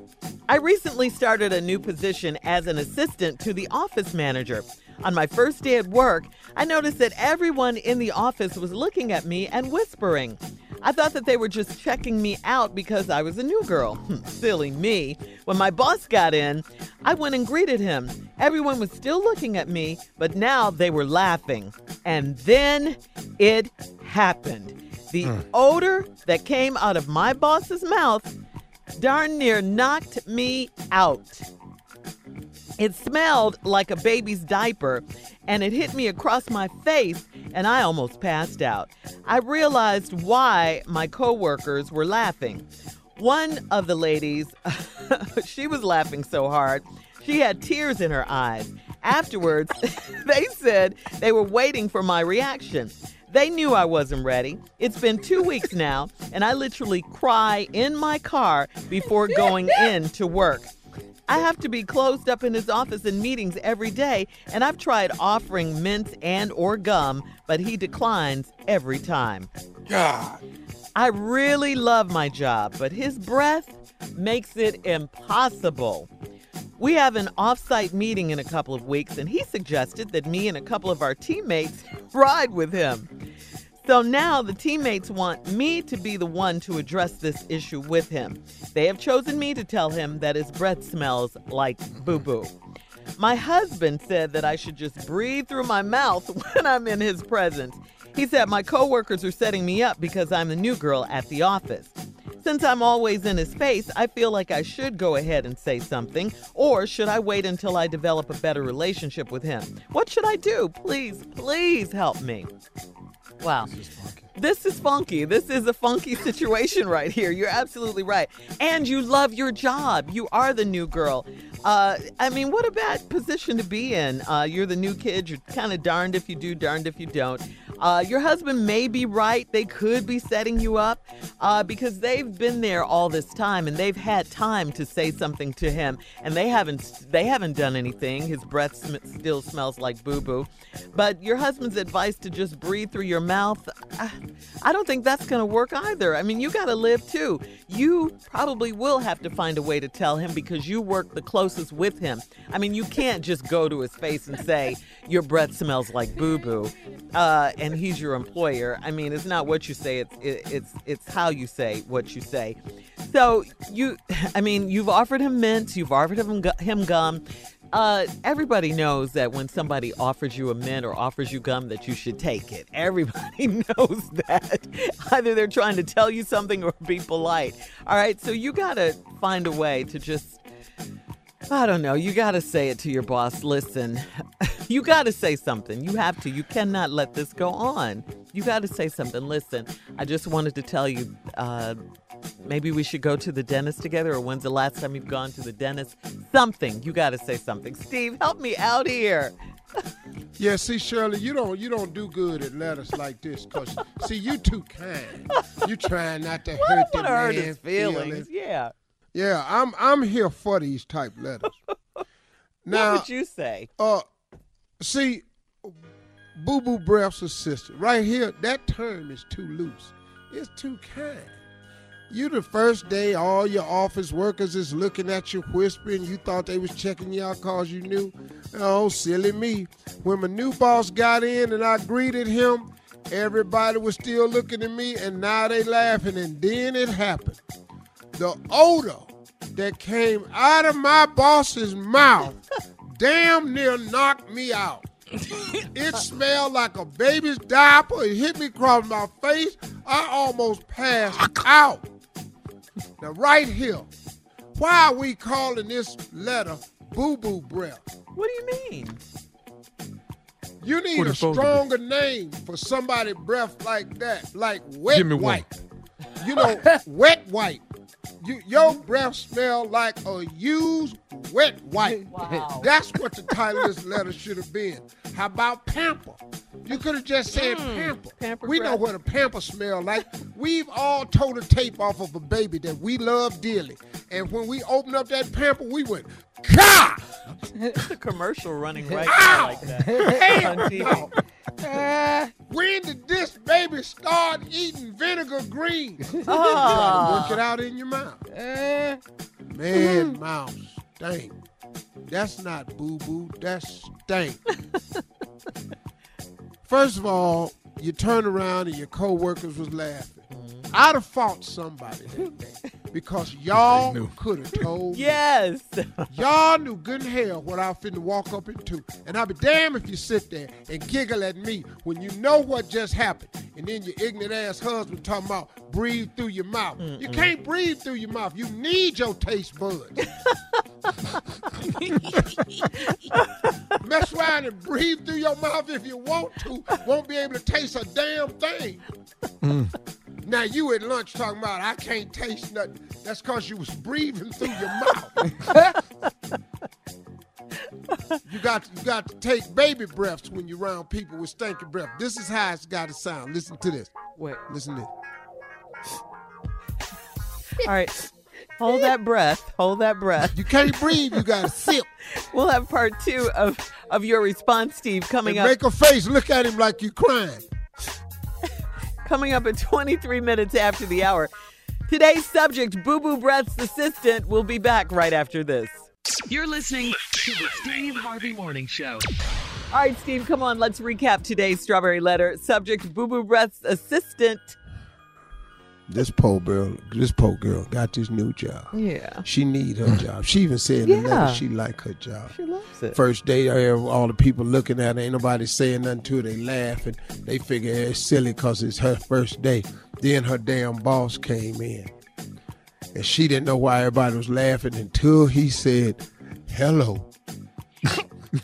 I recently started a new position as an assistant to the office manager. On my first day at work, I noticed that everyone in the office was looking at me and whispering. I thought that they were just checking me out because I was a new girl. Hmm, silly me. When my boss got in, I went and greeted him. Everyone was still looking at me, but now they were laughing. And then it happened. The Hmm. odor that came out of my boss's mouth darn near knocked me out. It smelled like a baby's diaper, and it hit me across my face, and I almost passed out. I realized why my coworkers were laughing. One of the ladies, she was laughing so hard, she had tears in her eyes. Afterwards, they said they were waiting for my reaction. They knew I wasn't ready. It's been two weeks now, and I literally cry in my car before going in to work. I have to be closed up in his office in meetings every day, and I've tried offering mint and or gum, but he declines every time. God. I really love my job, but his breath makes it impossible. We have an off-site meeting in a couple of weeks, and he suggested that me and a couple of our teammates ride with him. So now the teammates want me to be the one to address this issue with him. They have chosen me to tell him that his breath smells like boo boo. My husband said that I should just breathe through my mouth when I'm in his presence. He said my coworkers are setting me up because I'm the new girl at the office. Since I'm always in his face, I feel like I should go ahead and say something, or should I wait until I develop a better relationship with him? What should I do? Please, please help me. Wow. This is funky. This is a funky situation right here. You're absolutely right. And you love your job. You are the new girl. Uh, I mean, what a bad position to be in. Uh, you're the new kid. You're kind of darned if you do, darned if you don't. Uh, your husband may be right. They could be setting you up uh, because they've been there all this time and they've had time to say something to him, and they haven't. They haven't done anything. His breath sm- still smells like boo boo. But your husband's advice to just breathe through your mouth, I, I don't think that's going to work either. I mean, you got to live too. You probably will have to find a way to tell him because you work the closest with him. I mean, you can't just go to his face and say your breath smells like boo boo, uh, and he's your employer. I mean, it's not what you say; it's it, it's it's how you say what you say. So you, I mean, you've offered him mint, you've offered him him gum. Uh, everybody knows that when somebody offers you a mint or offers you gum, that you should take it. Everybody knows that. Either they're trying to tell you something or be polite. All right, so you gotta find a way to just I don't know. You got to say it to your boss. Listen, you got to say something. You have to. You cannot let this go on. You got to say something. Listen, I just wanted to tell you. Uh, maybe we should go to the dentist together, or when's the last time you've gone to the dentist? Something. You got to say something. Steve, help me out here. Yeah, see, Shirley, you don't you don't do good at letters like this, cause see, you too kind. You trying not to hurt the What hurt man his feelings? Yeah. Yeah, I'm I'm here for these type letters. now, what would you say? Uh, see, boo boo breath's assistant right here. That term is too loose. It's too kind. You the first day, all your office workers is looking at you whispering. You thought they was checking you out cause you knew. Oh, silly me. When my new boss got in and I greeted him, everybody was still looking at me and now they laughing. And then it happened. The odor that came out of my boss's mouth damn near knocked me out. it smelled like a baby's diaper. It hit me across my face. I almost passed out. Now, right here, why are we calling this letter boo boo breath? What do you mean? You need a it's supposed to be. stronger name for somebody breath like that, like wet Give me one. wipe. You know, wet wipe. You, your breath smell like a used wet wipe. Wow. That's what the title of this letter should have been. How about pamper? You could have just said Mm, pamper. pamper we know what a pamper smell like. We've all told a tape off of a baby that we love dearly. And when we opened up that pamper, we went, God! It's a commercial running right now like that on TV. Uh, when did this baby start eating vinegar greens? You Ah. gotta work it out in your mouth. Eh, man, mouth stink. That's not boo boo. That's stink. First of all, you turn around and your co-workers was laughing. I'd have fought somebody that day because y'all could have told me. Yes. Y'all knew good and hell what I was finna walk up into. And I'll be damned if you sit there and giggle at me when you know what just happened. And then your ignorant ass husband talking about breathe through your mouth. You can't breathe through your mouth. You need your taste buds. Mess around and breathe through your mouth if you want to. Won't be able to taste a damn thing. Mm. Now you at lunch talking about I can't taste nothing. That's cause you was breathing through your mouth. you got you got to take baby breaths when you're around people with stinking breath. This is how it's got to sound. Listen to this. Wait. Listen to this. All right. Hold that breath. Hold that breath. You can't breathe. You got to sip. We'll have part two of, of your response, Steve, coming And up. make a face. Look at him like you crying. Coming up at 23 minutes after the hour. Today's subject, Boo Boo Breath's assistant, will be back right after this. You're listening to the Steve Harvey Morning Show. All right, Steve, come on. Let's recap today's strawberry letter. Subject, Boo Boo Breath's assistant. This poor girl, this poor girl got this new job. Yeah. She need her mm. job. She even said in the Yeah. letter she like her job. She loves it. First day, I have all the people looking at her. Ain't nobody saying nothing to her. They laughing. they figure it's silly because it's her first day. Then her damn boss came in. And she didn't know why everybody was laughing until he said, hello.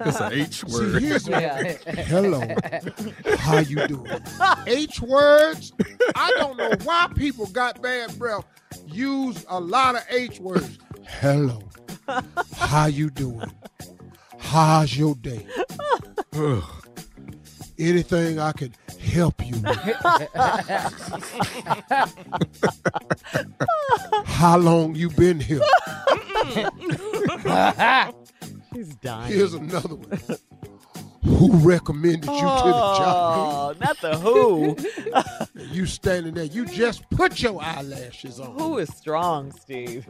It's an H See, word. here's Yeah. hello. How you doing? H words. I don't know why people got bad breath. Use a lot of H words. Hello. How you doing? How's your day? Ugh. Anything I can help you with? How long you been here? She's dying. Here's another one. Who recommended you to the job? Oh, not the who. you standing there. You just put your eyelashes on. who is strong, Steve?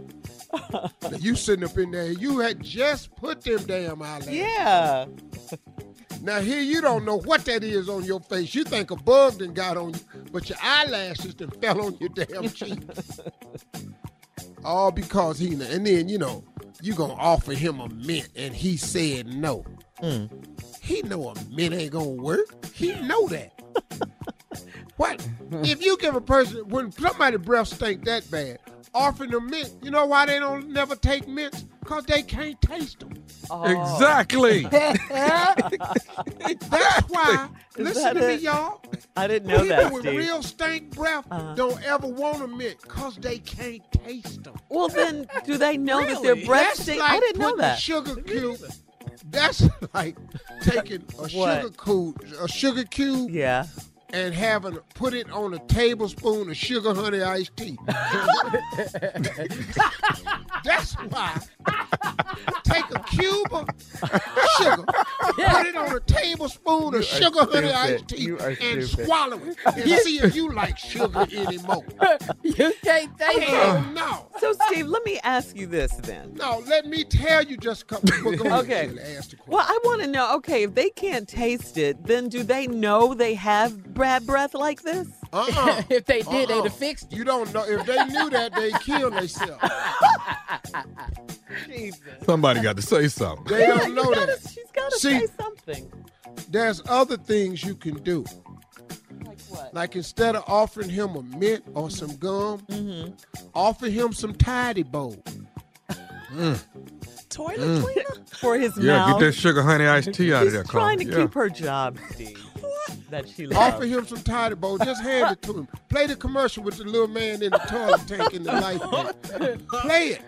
Now, you sitting up in there. You had just put them damn eyelashes. Yeah. Now here you don't know what that is on your face. You think a bug done got on you, but your eyelashes done fell on your damn cheek. All because he and then you know you gonna offer him a mint and he said no. Hmm. He know a mint ain't gonna work. He know that. what if you give a person when somebody breath stink that bad, offering them mint? You know why they don't never take mints? Cause they can't taste them. Oh. Exactly. That's why. Is listen that to me, y'all. I didn't know People that, with Steve. real stank breath Uh-huh. don't ever want a mint because they can't taste them. Well, then, do they know that their breath That's stink? like I didn't know putting that. A sugar cube. That's like taking a What? sugar cube, a sugar cube, Yeah. And having put it on a tablespoon of sugar honey iced tea. That's why. Take a cube of sugar, put it on a tablespoon of sugar honey iced tea, and swallow it, and see if you like sugar anymore. You can't taste Hell oh, it. no. So, Steve, let me ask you this then. No, let me tell you just a couple. Well, Okay. Ask the question. Well, I want to know. Okay, if they can't taste it, then do they know they have bad breath like this? Uh-uh. if they did, they'd Uh-uh. have fixed it. You don't know. If they knew that, they'd kill themselves. Somebody got to say something. They don't know gotta- that. She's got to say something. There's other things you can do. Like what? Like instead of offering him a mint or some gum, Mm-hmm. offer him some Ty-D-Bol. Toilet Mm. cleaner for his Yeah, mouth. Yeah, get that sugar honey iced tea out She's of there, Carl. trying to yeah. keep her job, Steve. That she loves. Offer him some Ty-D-Bol. Just hand it to him. Play the commercial with the little man in the toilet tank in the life. Play it.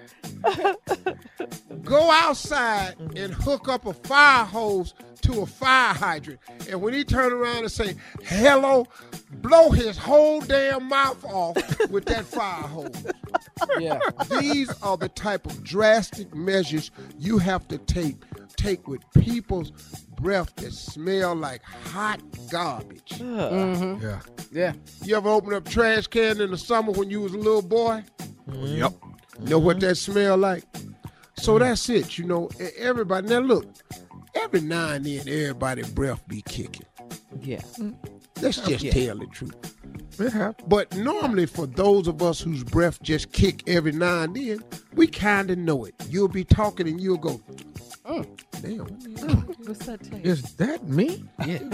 Go outside and hook up a fire hose to a fire hydrant. And when he turn around and say, hello, blow his whole damn mouth off with that fire hose. Yeah. These are the type of drastic measures you have to take take with people's breath that smell like hot garbage. Mm-hmm. Yeah. Yeah. You ever open up trash can in the summer when you was a little boy? Mm-hmm. Yep. Know what that smell like? So mm-hmm. that's it. You know, everybody. Now look, every now and then, everybody breath be kicking. Yeah. Mm. Let's just Yeah. tell the truth. It happened. But normally, for those of us whose breath just kick every now and then, we kind of know it. You'll be talking and you'll go, "Mm, damn. What's that taste? Is that me? Yeah.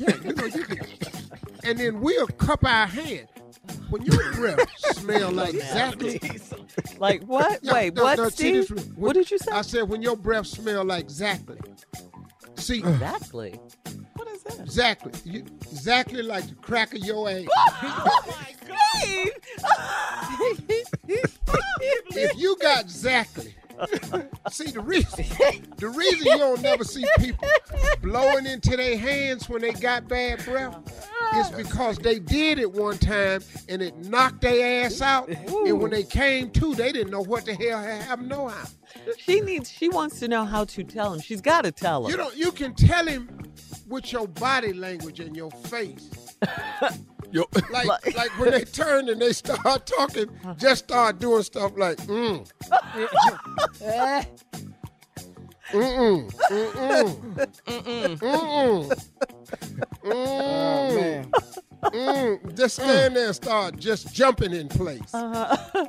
Yeah, you know, you can. And then we'll cup our hand. When your breath smell like exactly. Like what? Yeah, Wait, no, what, no, see Steve? this- what did you say? I said when your breath smell like exactly. See, Exactly. What is that? exactly, you, exactly like the crack of your ass. Oh, Steve! if you got exactly, see the reason, the reason you don't never see people blowing into their hands when they got bad breath is oh. because they did it one time and it knocked their ass out, and when they came to, they didn't know what the hell had happened. No how. She needs. She wants to know how to tell him. She's got to tell him. You don't. You can tell him with your body language and your face. Yo, Like, like when they turn and they start talking, just start doing stuff like, mm, mm-mm, mm-mm, mm-mm, mm-mm, oh, man. mm. Just stand there and start just jumping in place. Uh-huh.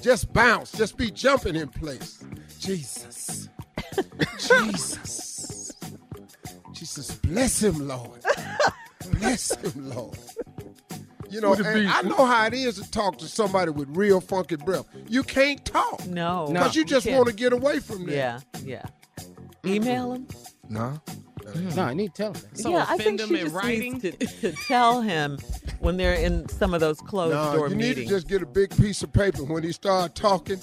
Just bounce. Just be jumping in place. Jesus. Jesus. Jesus, bless him, Lord. Bless him, Lord. You know, Would it and I know how it is to talk to somebody with real funky breath. You can't talk no. because you just want to get away from that. Yeah. Yeah. Email him. no. No, I need to tell them. So yeah, I think them she in just writing? needs to, to tell him when they're in some of those closed No, door you need to just get a big piece of paper when he start talking.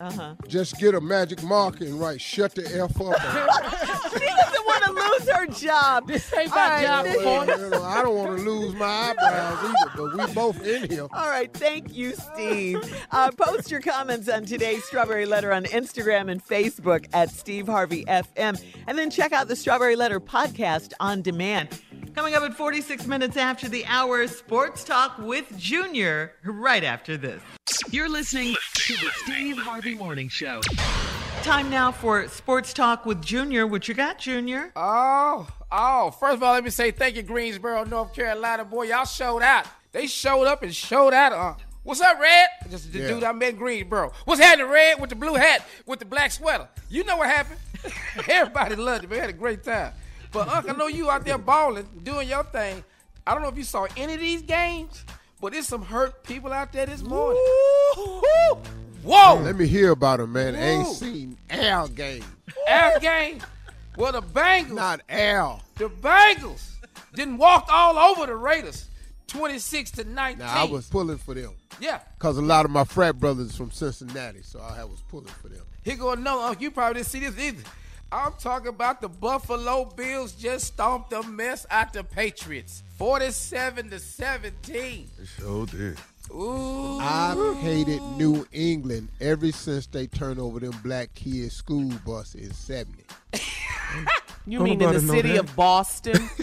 uh huh. Just get a magic marker and write "shut the f up." she doesn't want to lose her job. This ain't my right, job, this- corner. You know, I don't want to lose my eyebrows either, but we both in here. All right, thank you, Steve. Uh, post your comments on today's Strawberry Letter on Instagram and Facebook at Steve Harvey FM, and then check out the Strawberry Letter podcast on demand. Coming up at 46 minutes after the hour, Sports Talk with Junior, right after this. You're listening to the Steve Harvey Morning Show. Time now for Sports Talk with Junior. What you got, Junior? Oh, oh. First of all, let me say thank you, Greensboro, North Carolina. Boy, y'all showed out. They showed up and showed out. Uh, what's up, Red? Just the Yeah. dude I met in Greensboro. What's happening, Red, with the blue hat, with the black sweater? You know what happened. Everybody loved it. We had a great time. But, Unc, I know you out there balling, doing your thing. I don't know if you saw any of these games, but there's some hurt people out there this morning. Whoa! Let me hear about him, man. I ain't Ooh. seen Al game. Al game. Well, the Bengals. Not Al. The Bengals didn't walk all over the Raiders, 26 to 19. Now I was pulling for them. Yeah. Cause a lot of my frat brothers from Cincinnati, so I was pulling for them. Here go no, uh, you probably didn't see this either. I'm talking about the Buffalo Bills just stomped the mess out the Patriots, 47 to 17. It sure did. Ooh. I've hated New England ever since they turned over them black kids school bus in 70. You mean in the city that. of Boston?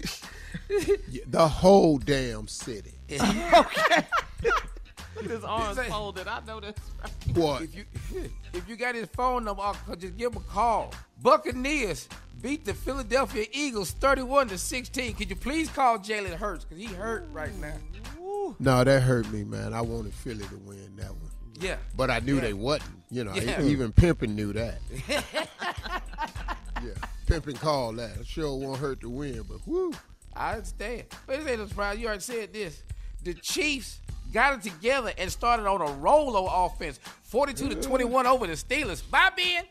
Yeah, the whole damn city. okay. His arms folded. I know that's right. What? If you if you got his phone number, I'll just give him a call. Buccaneers beat the Philadelphia Eagles 31 to 16. Could you please call Jalen Hurts because he hurt right now? No, that hurt me, man. I wanted Philly to win that one. Yeah. But I knew Yeah. they wasn't. You know, Yeah. even Pimpin knew that. yeah, Pimpin called that. I sure won't hurt to win, but whoo. I understand. But this ain't no surprise. You already said this. The Chiefs got it together and started on a roll of offense. 42 to 21 over the Steelers. Bye, Ben.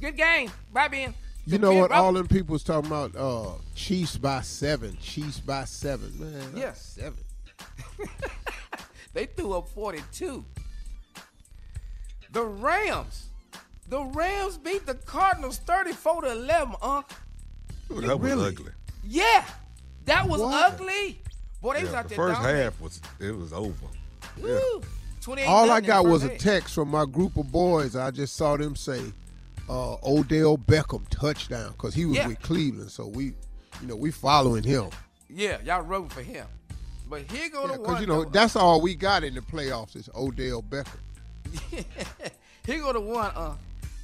Good game. Bye, Ben. You know what? All them people was talking about uh, Chiefs by seven. Chiefs by seven. Man, that's Yeah. seven. They threw up 42. The Rams. The Rams beat the Cardinals 34 to 11, Unc. Ooh, that was ugly. Yeah. That was What? ugly. Boy, they was out the there first dominating. half was it was over. Woo. 28 All I got was a text from my group of boys. I just saw them say uh, Odell Beckham touchdown because he was Yeah. with Cleveland. So we, you know, we following him. Yeah, y'all rooting for him. But here go the Because one. you know though. that's all we got in the playoffs is Odell Beckham. Here go the one, uh,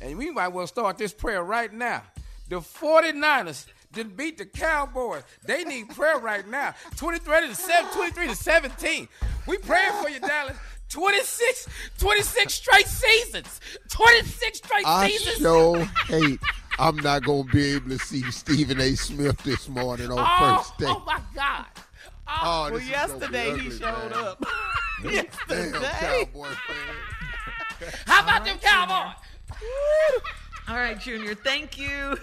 and we might well start this prayer right now. The 49ers didn't beat the Cowboys. They need prayer right now. 23 to 7, 23 to 17. We praying for you, Dallas. 26, 26 straight seasons. 26 straight I seasons. sure hate. I'm not gonna be able to see Stephen A. Smith this morning on oh, first day. oh my God. Oh, oh, oh well, this is yesterday he showed man. up. Damn yesterday. Cowboy fan. How about them Cowboys? All right, Junior, thank you.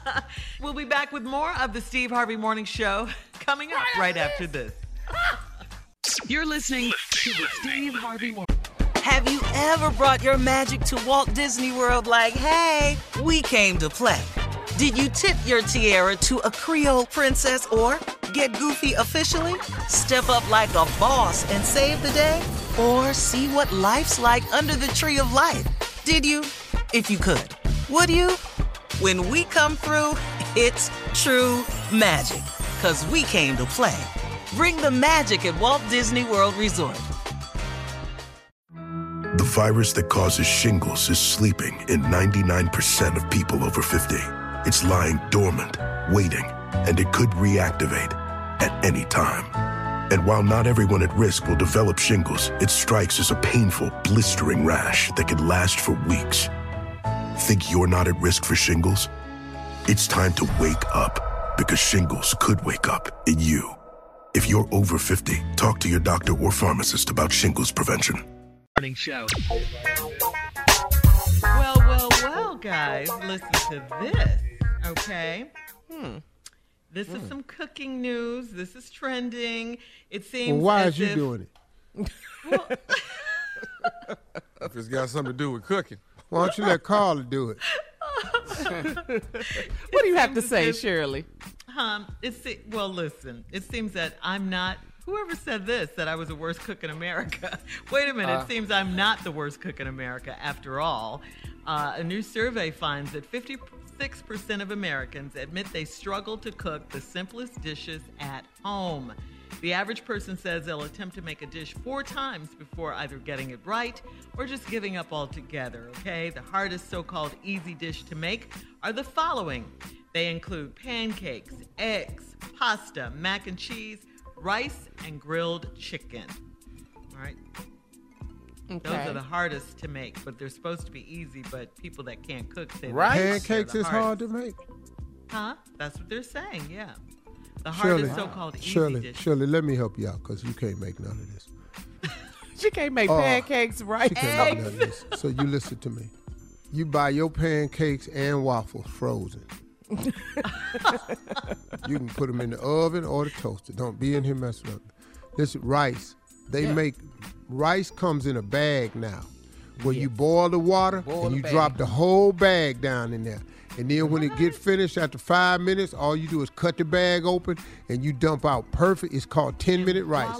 we'll be back with more of the Steve Harvey Morning Show coming up right after this. You're listening to the Steve Harvey Morning. Have you ever brought your magic to Walt Disney World like, hey, we came to play? Did you tip your tiara to a Creole princess or get goofy officially? Step up like a boss and save the day? Or see what life's like under the tree of life? Did you? If you could. Would you? When we come through, it's true magic. Cause we came to play. Bring the magic at Walt Disney World Resort. The virus that causes shingles is sleeping in 99% of people over 50. It's lying dormant, waiting, and it could reactivate at any time. And while not everyone at risk will develop shingles, it strikes as a painful, blistering rash that can last for weeks. Think you're not at risk for shingles? It's time to wake up because shingles could wake up in you. If you're over 50, talk to your doctor or pharmacist about shingles prevention. Morning Show. Well, well, well, guys, listen to this, okay? Hmm. This is some cooking news. This is trending. It seems. Well, why as is you if- doing it? If it's got something to do with cooking. Why don't you let Carla do it? What do you have to say, Shirley? Um, it's well. Listen, it seems that I'm not. Whoever said this that I was the worst cook in America. Wait a minute. Uh. it seems I'm not the worst cook in America after all. Uh, a new survey finds that 56% of Americans admit they struggle to cook the simplest dishes at home. The average person says they'll attempt to make a dish four times before either getting it right or just giving up altogether. Okay, the hardest so called easy dish to make are the following they include pancakes, eggs, pasta, mac and cheese, rice, and grilled chicken. All right. Those are the hardest to make, but they're supposed to be easy. But people that can't cook say that Rice? Pancakes the is hard to make. Huh? That's what they're saying. Yeah. The Shirley, hardest so-called easy Shirley, dish. Shirley, let me help you out because you can't make none of this. She can't make Oh, pancakes, right? She can't make none of this. So you listen to me. You buy your pancakes and waffles frozen. you can put them in the oven or the toaster. Don't be in here messing up. This rice, they Yeah. make rice comes in a bag now, where you boil the water Boil and the you bag. drop the whole bag down in there. And then when it get finished after five minutes, all you do is cut the bag open and you dump out perfect. It's called ten minute rice,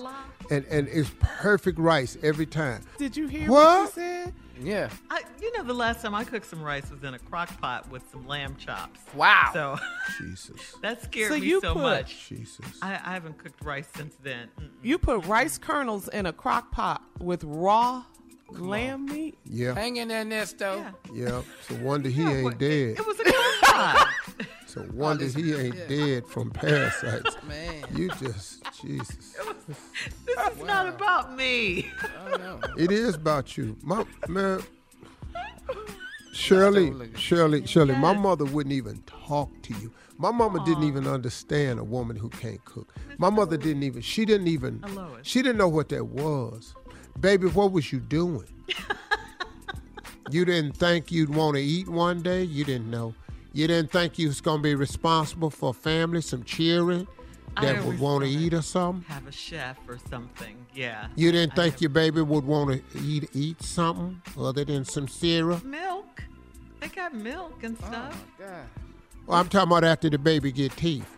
and and it's perfect rice every time. Did you hear What? what, you said? Yeah. I, you know, the last time I cooked some rice was in a crock pot with some lamb chops. Wow. So Jesus. that scared So me you so put- much. Jesus. I, I haven't cooked rice since then. Mm. You put rice kernels in a crock pot with raw lamb meat? Yeah. Hang in there, Nesto. Yeah. So wonder he ain't dead. It was a crock pot. So wonder he ain't dead from parasites. Man. You just Jesus. This is not about me. It is about you. My man Shirley, Shirley, Shirley, my mother wouldn't even talk to you. My mama didn't even understand a woman who can't cook. My mother didn't even, she didn't even, she didn't know what that was. Baby, what was you doing? you didn't think you'd want to eat one day? You didn't know. You didn't think you was going to be responsible for a family, some I that would want to eat or something? Have a chef or something. Yeah. You didn't think your baby would want to eat eat something other than some syrup? Milk. They got milk and oh, stuff. Well, I'm talking about after the baby get teeth.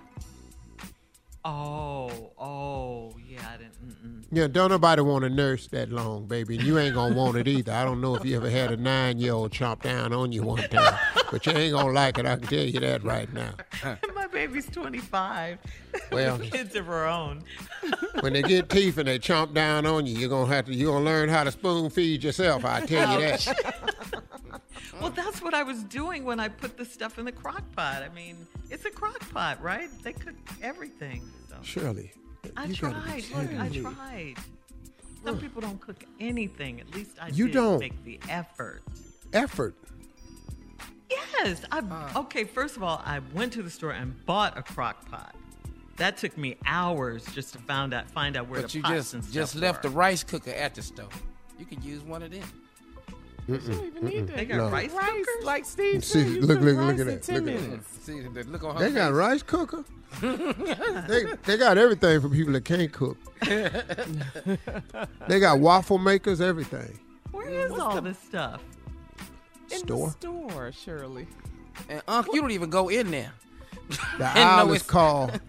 Oh, oh, yeah. I didn't. Mm-mm. Yeah, don't nobody want to nurse that long, baby, and you ain't gonna want it either. I don't know if you ever had a nine-year-old chomp down on you one time, but you ain't gonna like it. I can tell you that right now. My baby's 25. Well- kids of her own. When they get teeth and they chomp down on you, you're gonna have to you're gonna learn how to spoon feed yourself. I tell you that. Well, that's what I was doing when I put the stuff in the crock pot. I mean, it's a crock pot, right? They cook everything. So. Shirley, I you gotta be tried. Look, I tried. Some people don't cook anything. At least I You did don't. make the effort. Effort. Yes. I okay. First of all, I went to the store and bought a crock pot. That took me hours just to find out find out where But the you pots just and stuff just left were. the rice cooker at the stove. You could use one of them. They got No. rice cookers. Like Steve See, said, you look, cook look, look at in that. 10 Look at that. See the look on her They got rice cooker. they they got everything for people that can't cook. they got waffle makers, everything. Where is all this stuff? In Store. the store, Shirley. And Unc, you don't even go in there. The And no, aisle is called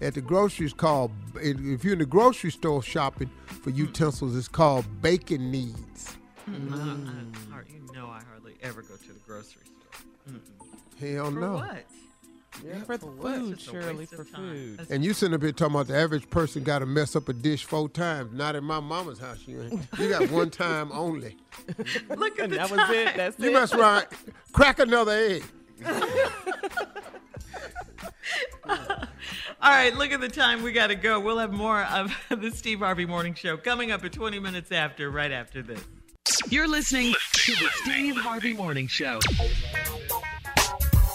at the grocery is called. If you're in the grocery store shopping for mm. utensils, it's called bacon needs. Mm, I- I- har- you know, I hardly ever go to the grocery store. Mm-mm. Hell For no. what? Yeah, for the what? food, It's just a Shirley, waste for food. That's- And you sitting up here talking about the average person got to mess up a dish four times. Not in my mama's house. You ain't. You got one time only. Look at And the that time. was it. That's You it. mess around, crack another egg. All right, look at the time. We got to go. We'll have more of the Steve Harvey Morning Show coming up at 20 minutes after, right after this. You're listening to the Steve Harvey Morning Show.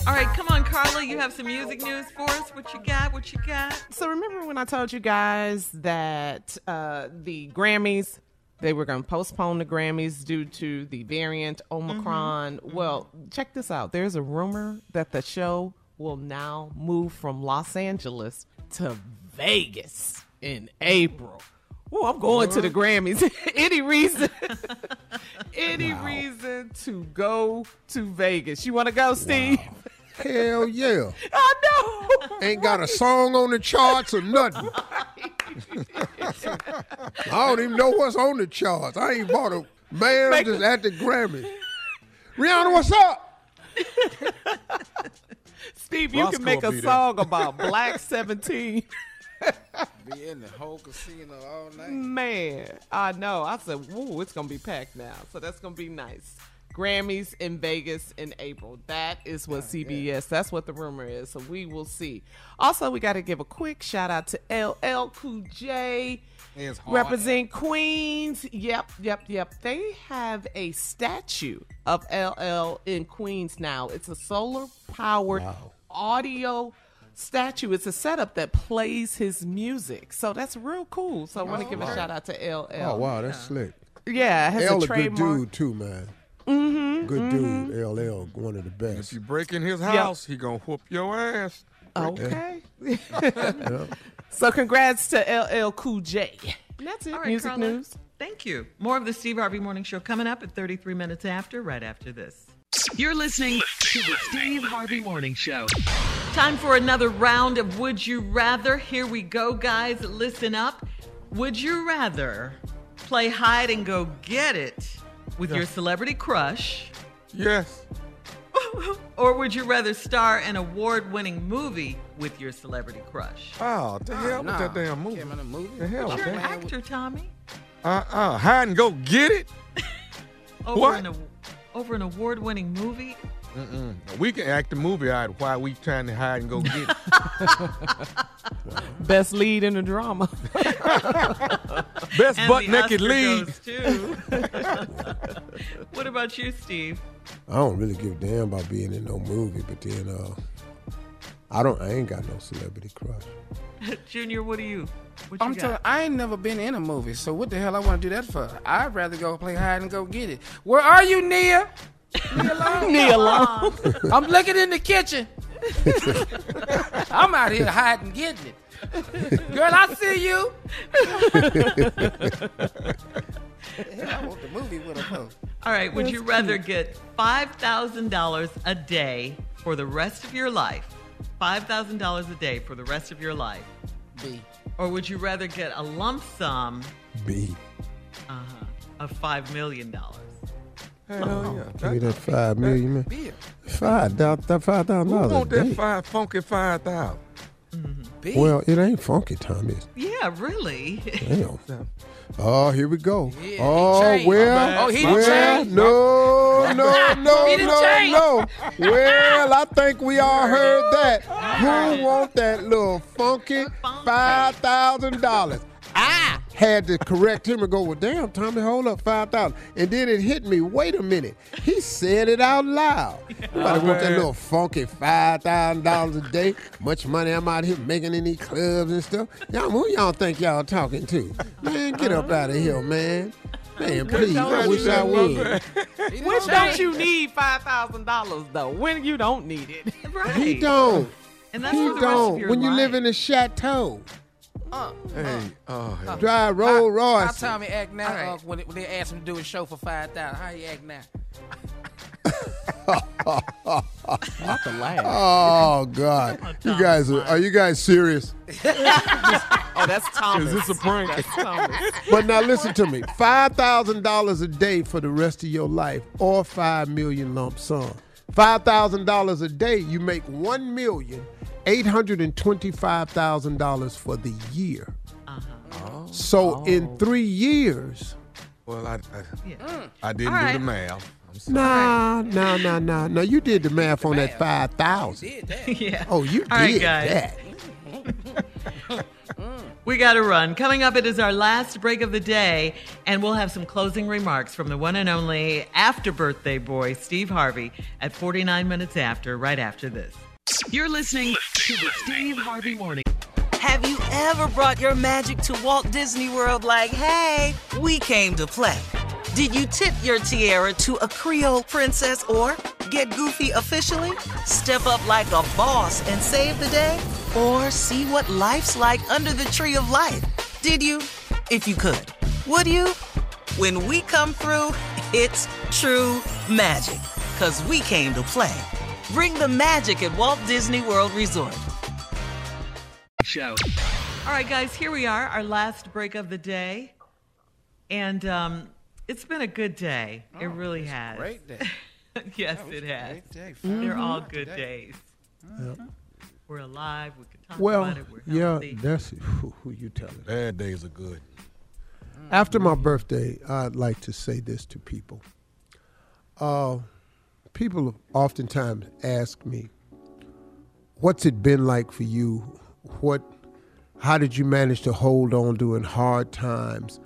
All right, come on, Carla. You have some music news for us. What you got? What you got? So remember when I told you guys that uh, the Grammys they were going to postpone the Grammys due to the variant Omicron? Well, check this out. There's a rumor that the show will now move from Los Angeles to Vegas in April. Oh, I'm going to the Grammys. any reason? any reason to go to Vegas? You want to go, Steve? Hell yeah. I know. Ain't got a song on the charts or nothing. I don't even know what's on the charts. I ain't bought a man Make- just at the Grammy. Rihanna, what's up? Steve, you Roscoe can make a song about Black 17. Be in the whole casino all night. Man, I know. I said, whoa, it's going to be packed now. So that's going to be nice. Grammys in Vegas in April. That is what CBS, that's what the rumor is. So we will see. Also, we got to give a quick shout out to LL Cool J. Represent Queens. Yep, yep, yep. They have a statue of LL in Queens now. It's a solar powered audio statue. It's a setup that plays his music. So that's real cool. So I want to give a shout out to LL. Oh, wow, that's slick. Yeah, it has L a a good dude, too, man. Mm-hmm. Good dude, LL, one of the best. If you break in his house, he gonna whoop your ass. Okay. Yeah. So congrats to LL Cool J. And that's it. All right, Music Carla. news. Thank you. More of the Steve Harvey Morning Show coming up at 33 minutes after, right after this. You're listening to the Steve Harvey Morning Show. Time for another round of Would You Rather. Here we go, guys. Listen up. Would you rather play hide and go get it with your celebrity crush? Yes. Or would you rather star an award winning movie with your celebrity crush? Oh, the hell nah. with that damn movie. Came in a movie. The hell But with you're an that. actor, Tommy. Uh uh Hide and go get it. Over What? an aw- over an award winning movie? Mm-mm. We can act the movie out while we trying to hide and go get it. Best lead in the drama. Best And butt the naked Oscar lead. goes to- what about you, Steve? I don't really give a damn about being in no movie, but then uh, I don't. I ain't got no celebrity crush. Junior, what do you? What you I'm got? telling I ain't never been in a movie, so what the hell I want to do that for? I'd rather go play hide and go get it. Where are you, Nia? Nia Long? Nia Long. I'm looking in the kitchen. I'm out here hiding, getting it. Girl, I see you. Hell, I want the movie with her. for? All right, would you rather get $5,000 a day for the rest of your life? $5,000 a day for the rest of your life. B. Or would you rather get a lump sum B. uh-huh, of $5 million? Hell yeah. Give me that five million, man. Bill. Five thousand, that five thousand Who dollars. want a that five funky five thousand? B. Well, it ain't funky, Tommy. Yeah, really. Damn. Oh, here we go. Yeah, oh, changed. well, Oh, he done well, changed. no, no, no, no, changed. no. Well, I think we all heard that. Who want that little funky five thousand dollars? I had to correct him and go, well, damn, Tommy, hold up, five thousand. And then it hit me. Wait a minute. He said it out loud. Nobody oh, want that little funky five thousand dollars a day. Much money I'm out here making in these clubs and stuff. Y'all, who y'all think y'all talking to? Man, get up out of here, man. Man, please. I wish I would. when don't you need five thousand dollars though? When you don't need it. right. He don't. And that's he for the rest of don't. your When you live in a chateau, Uh, hey, uh, oh, hell. Uh. drive Rolls How Royce. Tommy act now All right. uh, when, it- when they asked him to do a show for five thousand? How he act now? Not the laugh. Oh God! You guys are, are you guys serious? Oh, that's Thomas. Is this a prank? That's But now listen to me: five thousand dollars a day for the rest of your life, or five million lump sum. Five thousand dollars a day, you make one million eight hundred and twenty-five thousand dollars for the year. Uh-huh. So in three years, Well, I, I, Yeah. I didn't All do the math. I'm sorry. nah, nah, nah, nah, nah. You did the math on that five thousand. Did yeah. Oh, you All right, did guys. that. We got to run. Coming up, it is our last break of the day, and we'll have some closing remarks from the one and only after birthday boy, Steve Harvey, at 49 minutes after, right after this. You're listening to the Steve Harvey Morning. Have you ever brought your magic to Walt Disney World like, hey, we came to play? Did you tip your tiara to a Creole princess or get goofy officially? Step up like a boss and save the day? Or see what life's like under the tree of life? Did you? If you could. Would you? When we come through, it's true magic. Cause we came to play. Bring the magic at Walt Disney World Resort. Show. All right, guys, here we are, our last break of the day. And um, it's been a good day. it really has. Great day. yes, it has. Great day. They're all good day. days. We're alive. We can talk Well, about it. We're yeah, that's who, who you telling. Bad days are good. After my birthday, I'd like to say this to people. Uh, people oftentimes ask me, "What's it been like for you? What? How did you manage to hold on during hard times?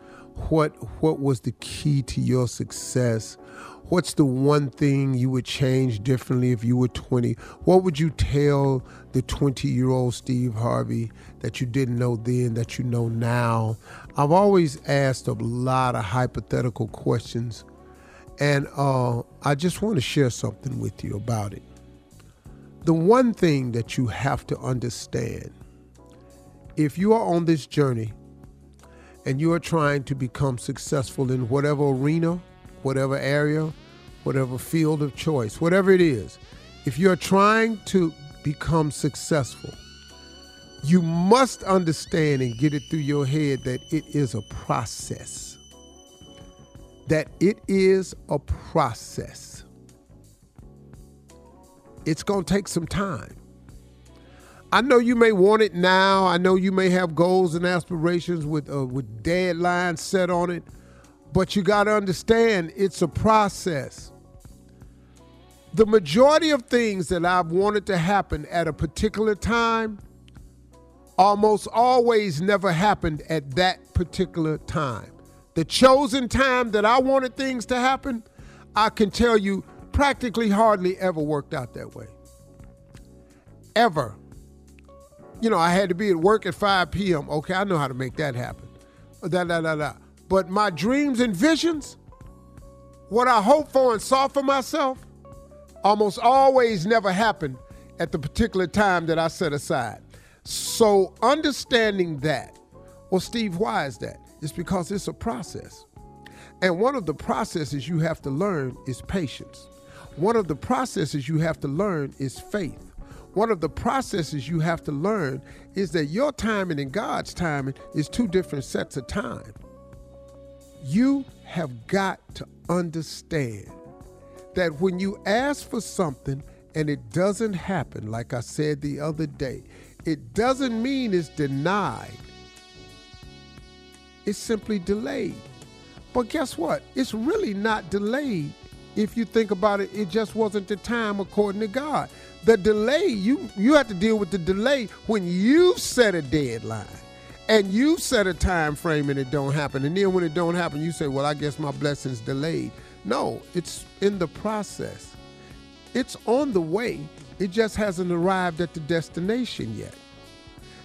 What? What was the key to your success? What's the one thing you would change differently if you were 20? What would you tell the 20 year old Steve Harvey that you didn't know then that you know now? I've always asked a lot of hypothetical questions And uh, I just want to share something with you about it. The one thing that you have to understand if you are on this journey and you are trying to become successful in whatever arena, whatever area, whatever field of choice, whatever it is, if you're trying to become successful, you must understand and get it through your head that it is a process. That it is a process. It's going to take some time. I know you may want it now. I know you may have goals and aspirations with uh, with deadlines set on it, but you got to understand it's a process. The majority of things that I've wanted to happen at a particular time almost always never happened at that particular time. The chosen time that I wanted things to happen, I can tell you practically hardly ever worked out that way. Ever. You know, I had to be at work at 5 p.m. Okay, I know how to make that happen. Da, da, da, da. But my dreams and visions, what I hoped for and saw for myself, almost always never happened at the particular time that I set aside. So understanding that, well, Steve, why is that? It's because it's a process. And one of the processes you have to learn is patience. One of the processes you have to learn is faith. One of the processes you have to learn is that your timing and God's timing is two different sets of time. You have got to understand that when you ask for something and it doesn't happen, like I said the other day, it doesn't mean it's denied. It's simply delayed. But guess what? It's really not delayed. If you think about it, it just wasn't the time according to God. The delay, you you have to deal with the delay when you set a deadline and you set a time frame and it don't happen. And then when it don't happen, you say, "Well, I guess my blessing's delayed." No, it's in the process. It's on the way. It just hasn't arrived at the destination yet.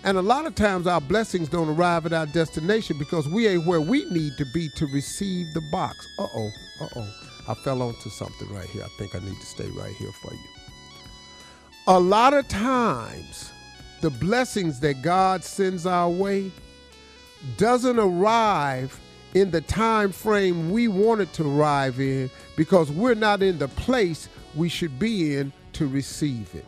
And a lot of times our blessings don't arrive at our destination because we ain't where we need to be to receive the box. Uh oh, uh oh. I fell onto something right here. I think I need to stay right here for you. A lot of times, the blessings that God sends our way doesn't arrive in the time frame we want it to arrive in because we're not in the place we should be in to receive it.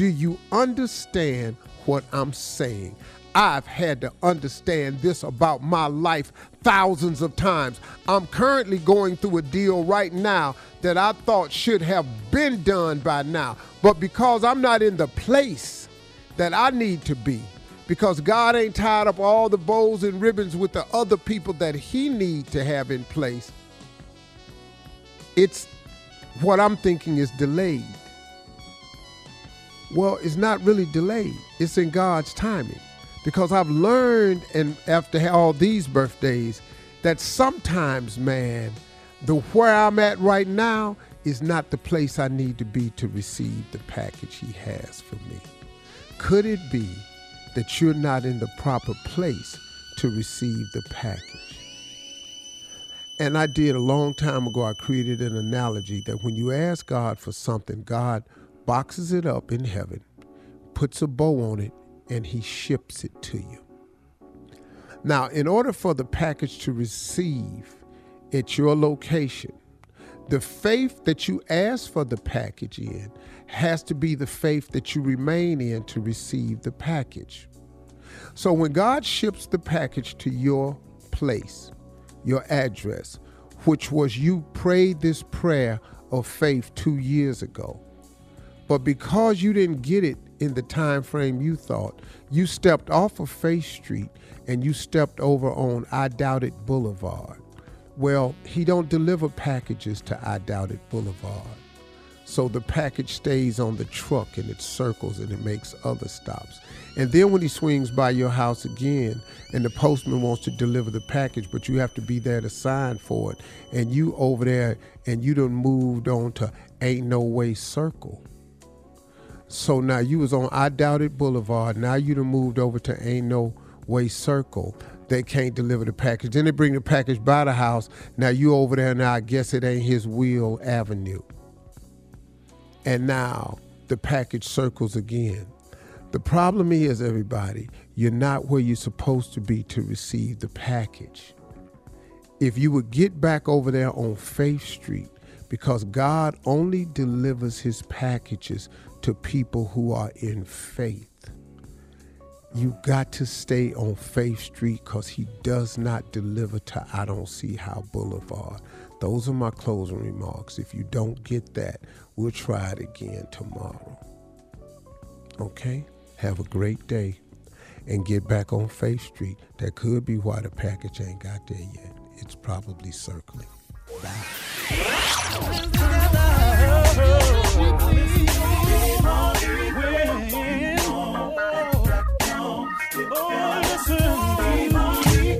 Do you understand what I'm saying? I've had to understand this about my life thousands of times. I'm currently going through a deal right now that I thought should have been done by now. But because I'm not in the place that I need to be, because God ain't tied up all the bows and ribbons with the other people that he need to have in place, it's what I'm thinking is delayed. Well, it's not really delayed. It's in God's timing because I've learned, and after all these birthdays, that sometimes, man, the where I'm at right now is not the place I need to be to receive the package He has for me. Could it be that you're not in the proper place to receive the package? And I did a long time ago, I created an analogy that when you ask God for something, God boxes it up in heaven, puts a bow on it, and he ships it to you. Now, in order for the package to receive at your location, the faith that you ask for the package in has to be the faith that you remain in to receive the package. So when God ships the package to your place, your address, which was you prayed this prayer of faith two years ago, but because you didn't get it in the time frame you thought. You stepped off of Faith Street and you stepped over on I Doubt It Boulevard. Well, he don't deliver packages to I Doubt It Boulevard. So the package stays on the truck and it circles and it makes other stops. And then when he swings by your house again and the postman wants to deliver the package, but you have to be there to sign for it, and you over there and you done moved on to Ain't No Way Circle so now you was on I Doubt It Boulevard. Now you done moved over to Ain't No Way Circle. they can't deliver the package. Then they bring the package by the house. Now you over there now, I guess it ain't his wheel avenue. And now the package circles again. The problem is, everybody, you're not where you're supposed to be to receive the package. If you would get back over there on Faith Street, because God only delivers his packages to people who are in faith. You got to stay on Faith Street because he does not deliver to I Don't See How Boulevard. Those are my closing remarks. If you don't get that, we'll try it again tomorrow. Okay? Have a great day and get back on Faith Street. That could be why the package ain't got there yet. It's probably circling.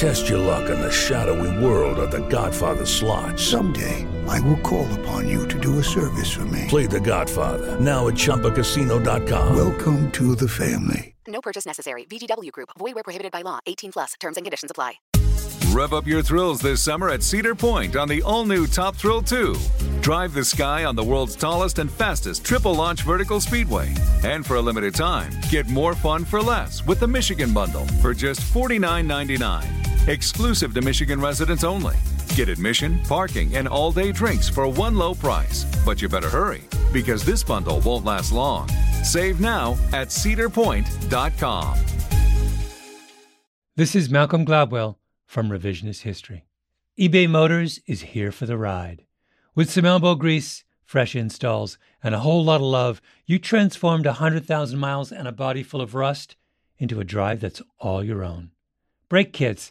Test your luck in the shadowy world of The Godfather slot. Someday, I will call upon you to do a service for me. Play The Godfather now at ChumbaCasino.com. Welcome to the family. No purchase necessary. VGW Group. Void where prohibited by law. 18 plus. Terms and conditions apply. Rev up your thrills this summer at Cedar Point on the all-new Top Thrill 2. Drive the sky on the world's tallest and fastest triple launch vertical speedway. And for a limited time, get more fun for less with the Michigan Bundle for just $49.99. Exclusive to Michigan residents only. Get admission, parking, and all-day drinks for one low price. But you better hurry because this bundle won't last long. Save now at cedarpoint.com. This is Malcolm Gladwell from Revisionist History. eBay Motors is here for the ride. With some elbow grease, fresh installs, and a whole lot of love, you transformed 100,000 miles and a body full of rust into a drive that's all your own. Brake kits,